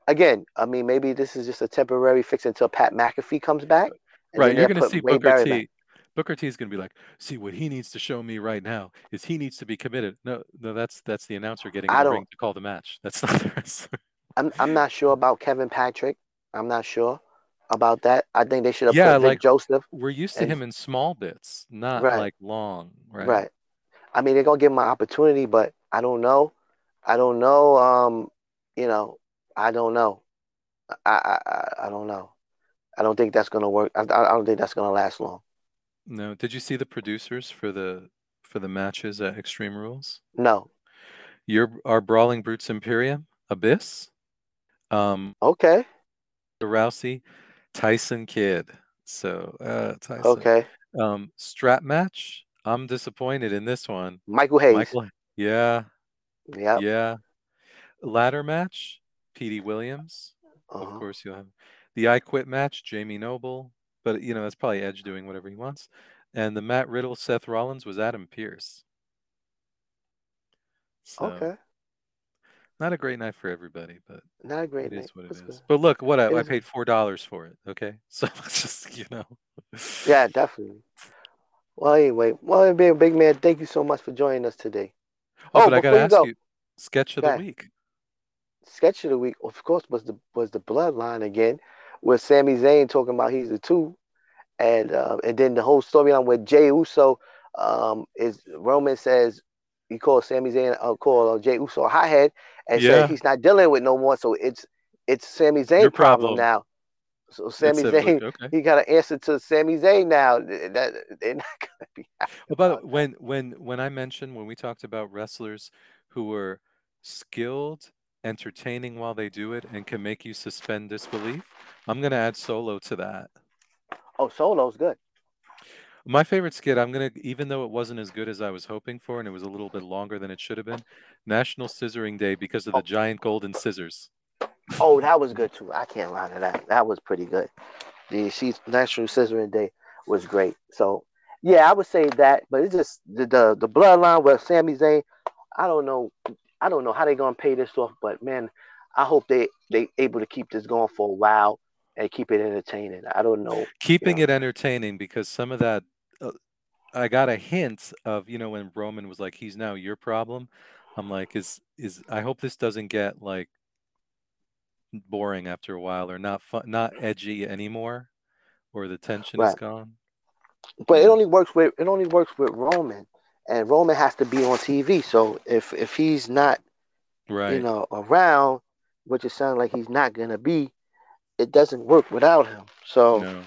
again, I mean, maybe this is just a temporary fix until Pat McAfee comes back. Right, you're going to see Booker Barrett T. back. Booker T is going to be like, see what he needs to show me right now is he needs to be committed. No, no, that's that's the announcer getting in I the don't- ring to call the match. That's not the wrestler. I'm I'm not sure about Kevin Patrick. I'm not sure about that. I think they should have Yeah, put Vic like- Joseph. We're used to And- him in small bits, not Right. like long. Right. Right. I mean, they're gonna give him an opportunity, but I don't know. I don't know. Um, you know, I don't know. I I I, don't know. I don't think that's gonna work. I, I don't think that's gonna last long. No. Did you see the producers for the for the matches at Extreme Rules? No. Your our Brawling Brutes Imperium, Abyss, um, Okay. The Rousey, Tyson Kidd. So uh, Tyson. Okay. Um, strap match. I'm disappointed in this one. Michael Hayes. Michael. Yeah. Yep. Yeah. Ladder match, Petey Williams. Of Uh-huh. course, you'll have the I Quit match, Jamie Noble. But you know, that's probably Edge doing whatever he wants. And the Matt Riddle, Seth Rollins was Adam Pearce. So Okay. not a great night for everybody, but Not a great it night. is what it That's is. good. But look, what I, It I paid four dollars for it. Okay, so it's just you know. Yeah, definitely. Well, anyway, well, being big man, thank you so much for joining us today. Oh, Oh, but I gotta ask go- you, sketch of the week. Sketch of the week, of course, was the was the bloodline again, with Sami Zayn talking about he's the two, and uh, and then the whole storyline with Jey Uso, um, is Roman says he calls Sami Zayn, uh, call uh, Jey Uso a hothead, and Yeah. said he's not dealing with no more, so it's it's Sami Zayn problem. problem. now. So Sami Zayn, okay. he got an answer to Sami Zayn now. That they're not gonna be Well, by the about when when when I mentioned when we talked about wrestlers who were skilled, entertaining while they do it, and can make you suspend disbelief, I'm gonna add Solo to that. Oh, Solo's good. My favorite skit, I'm gonna, even though it wasn't as good as I was hoping for, and it was a little bit longer than it should have been, National Scissoring Day because of the oh. giant golden scissors. Oh, that was good too. I can't lie to that. That was pretty good. The she's National Scissoring Day was great. So yeah, I would say that, but it's just the the, the bloodline with Sami Zayn. I don't know. I don't know how they're gonna pay this off, but man, I hope they they able to keep this going for a while and keep it entertaining. I don't know. Keeping Yeah. it entertaining because some of that, uh, I got a hint of, you know, when Roman was like, "He's now your problem." I'm like, is is I hope this doesn't get like boring after a while or not fun, not edgy anymore, or the tension is gone. But it only works with it only works with Roman, and Roman has to be on TV. So if if he's not Right. you know around, which it sounds like he's not gonna be, it doesn't work without him. So no.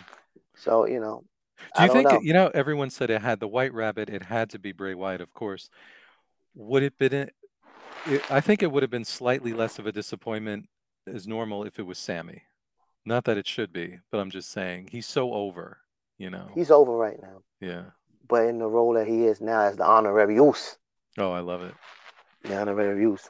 so you know. Do I you don't think know. you know everyone said it had the white rabbit? It had to be Bray Wyatt, of course. Would it been? It, it, I think it would have been slightly less of a disappointment as normal if it was Sammy. Not that it should be, but I'm just saying he's so over. You know. He's over right now, yeah. But in the role that he is now as the honorary Uce, Oh, I love it. the honorary Uce.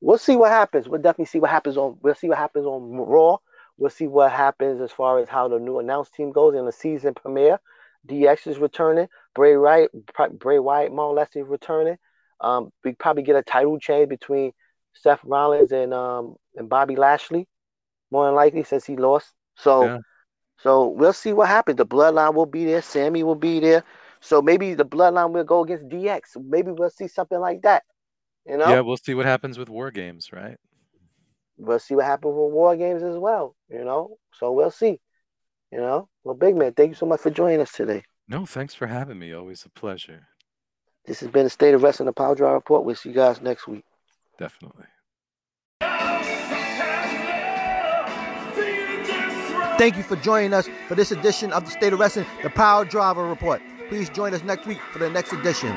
We'll see what happens. We'll definitely see what happens on. We'll see what happens on Raw. We'll see what happens as far as how the new announced team goes in the season premiere. DX is returning. Bray Wyatt, Bray Wyatt, more or less is returning. Um, we probably get a title change between Seth Rollins and um and Bobby Lashley, more than likely since he lost. So, Yeah. so we'll see what happens. The Bloodline will be there. Sammy will be there. So maybe the Bloodline will go against DX. Maybe we'll see something like that. You know, Yeah, we'll see what happens with War Games, right? we'll see what happens with War Games as well. You know, so we'll see. You know, well, Big Man, thank you so much for joining us today. No, thanks for having me. Always a pleasure. This has been the State of Wrestling, the Power Drive Report. We'll see you guys next week. Definitely. Thank you for joining us for this edition of the State of Wrestling, the Power Driver Report. Please join us next week for the next edition.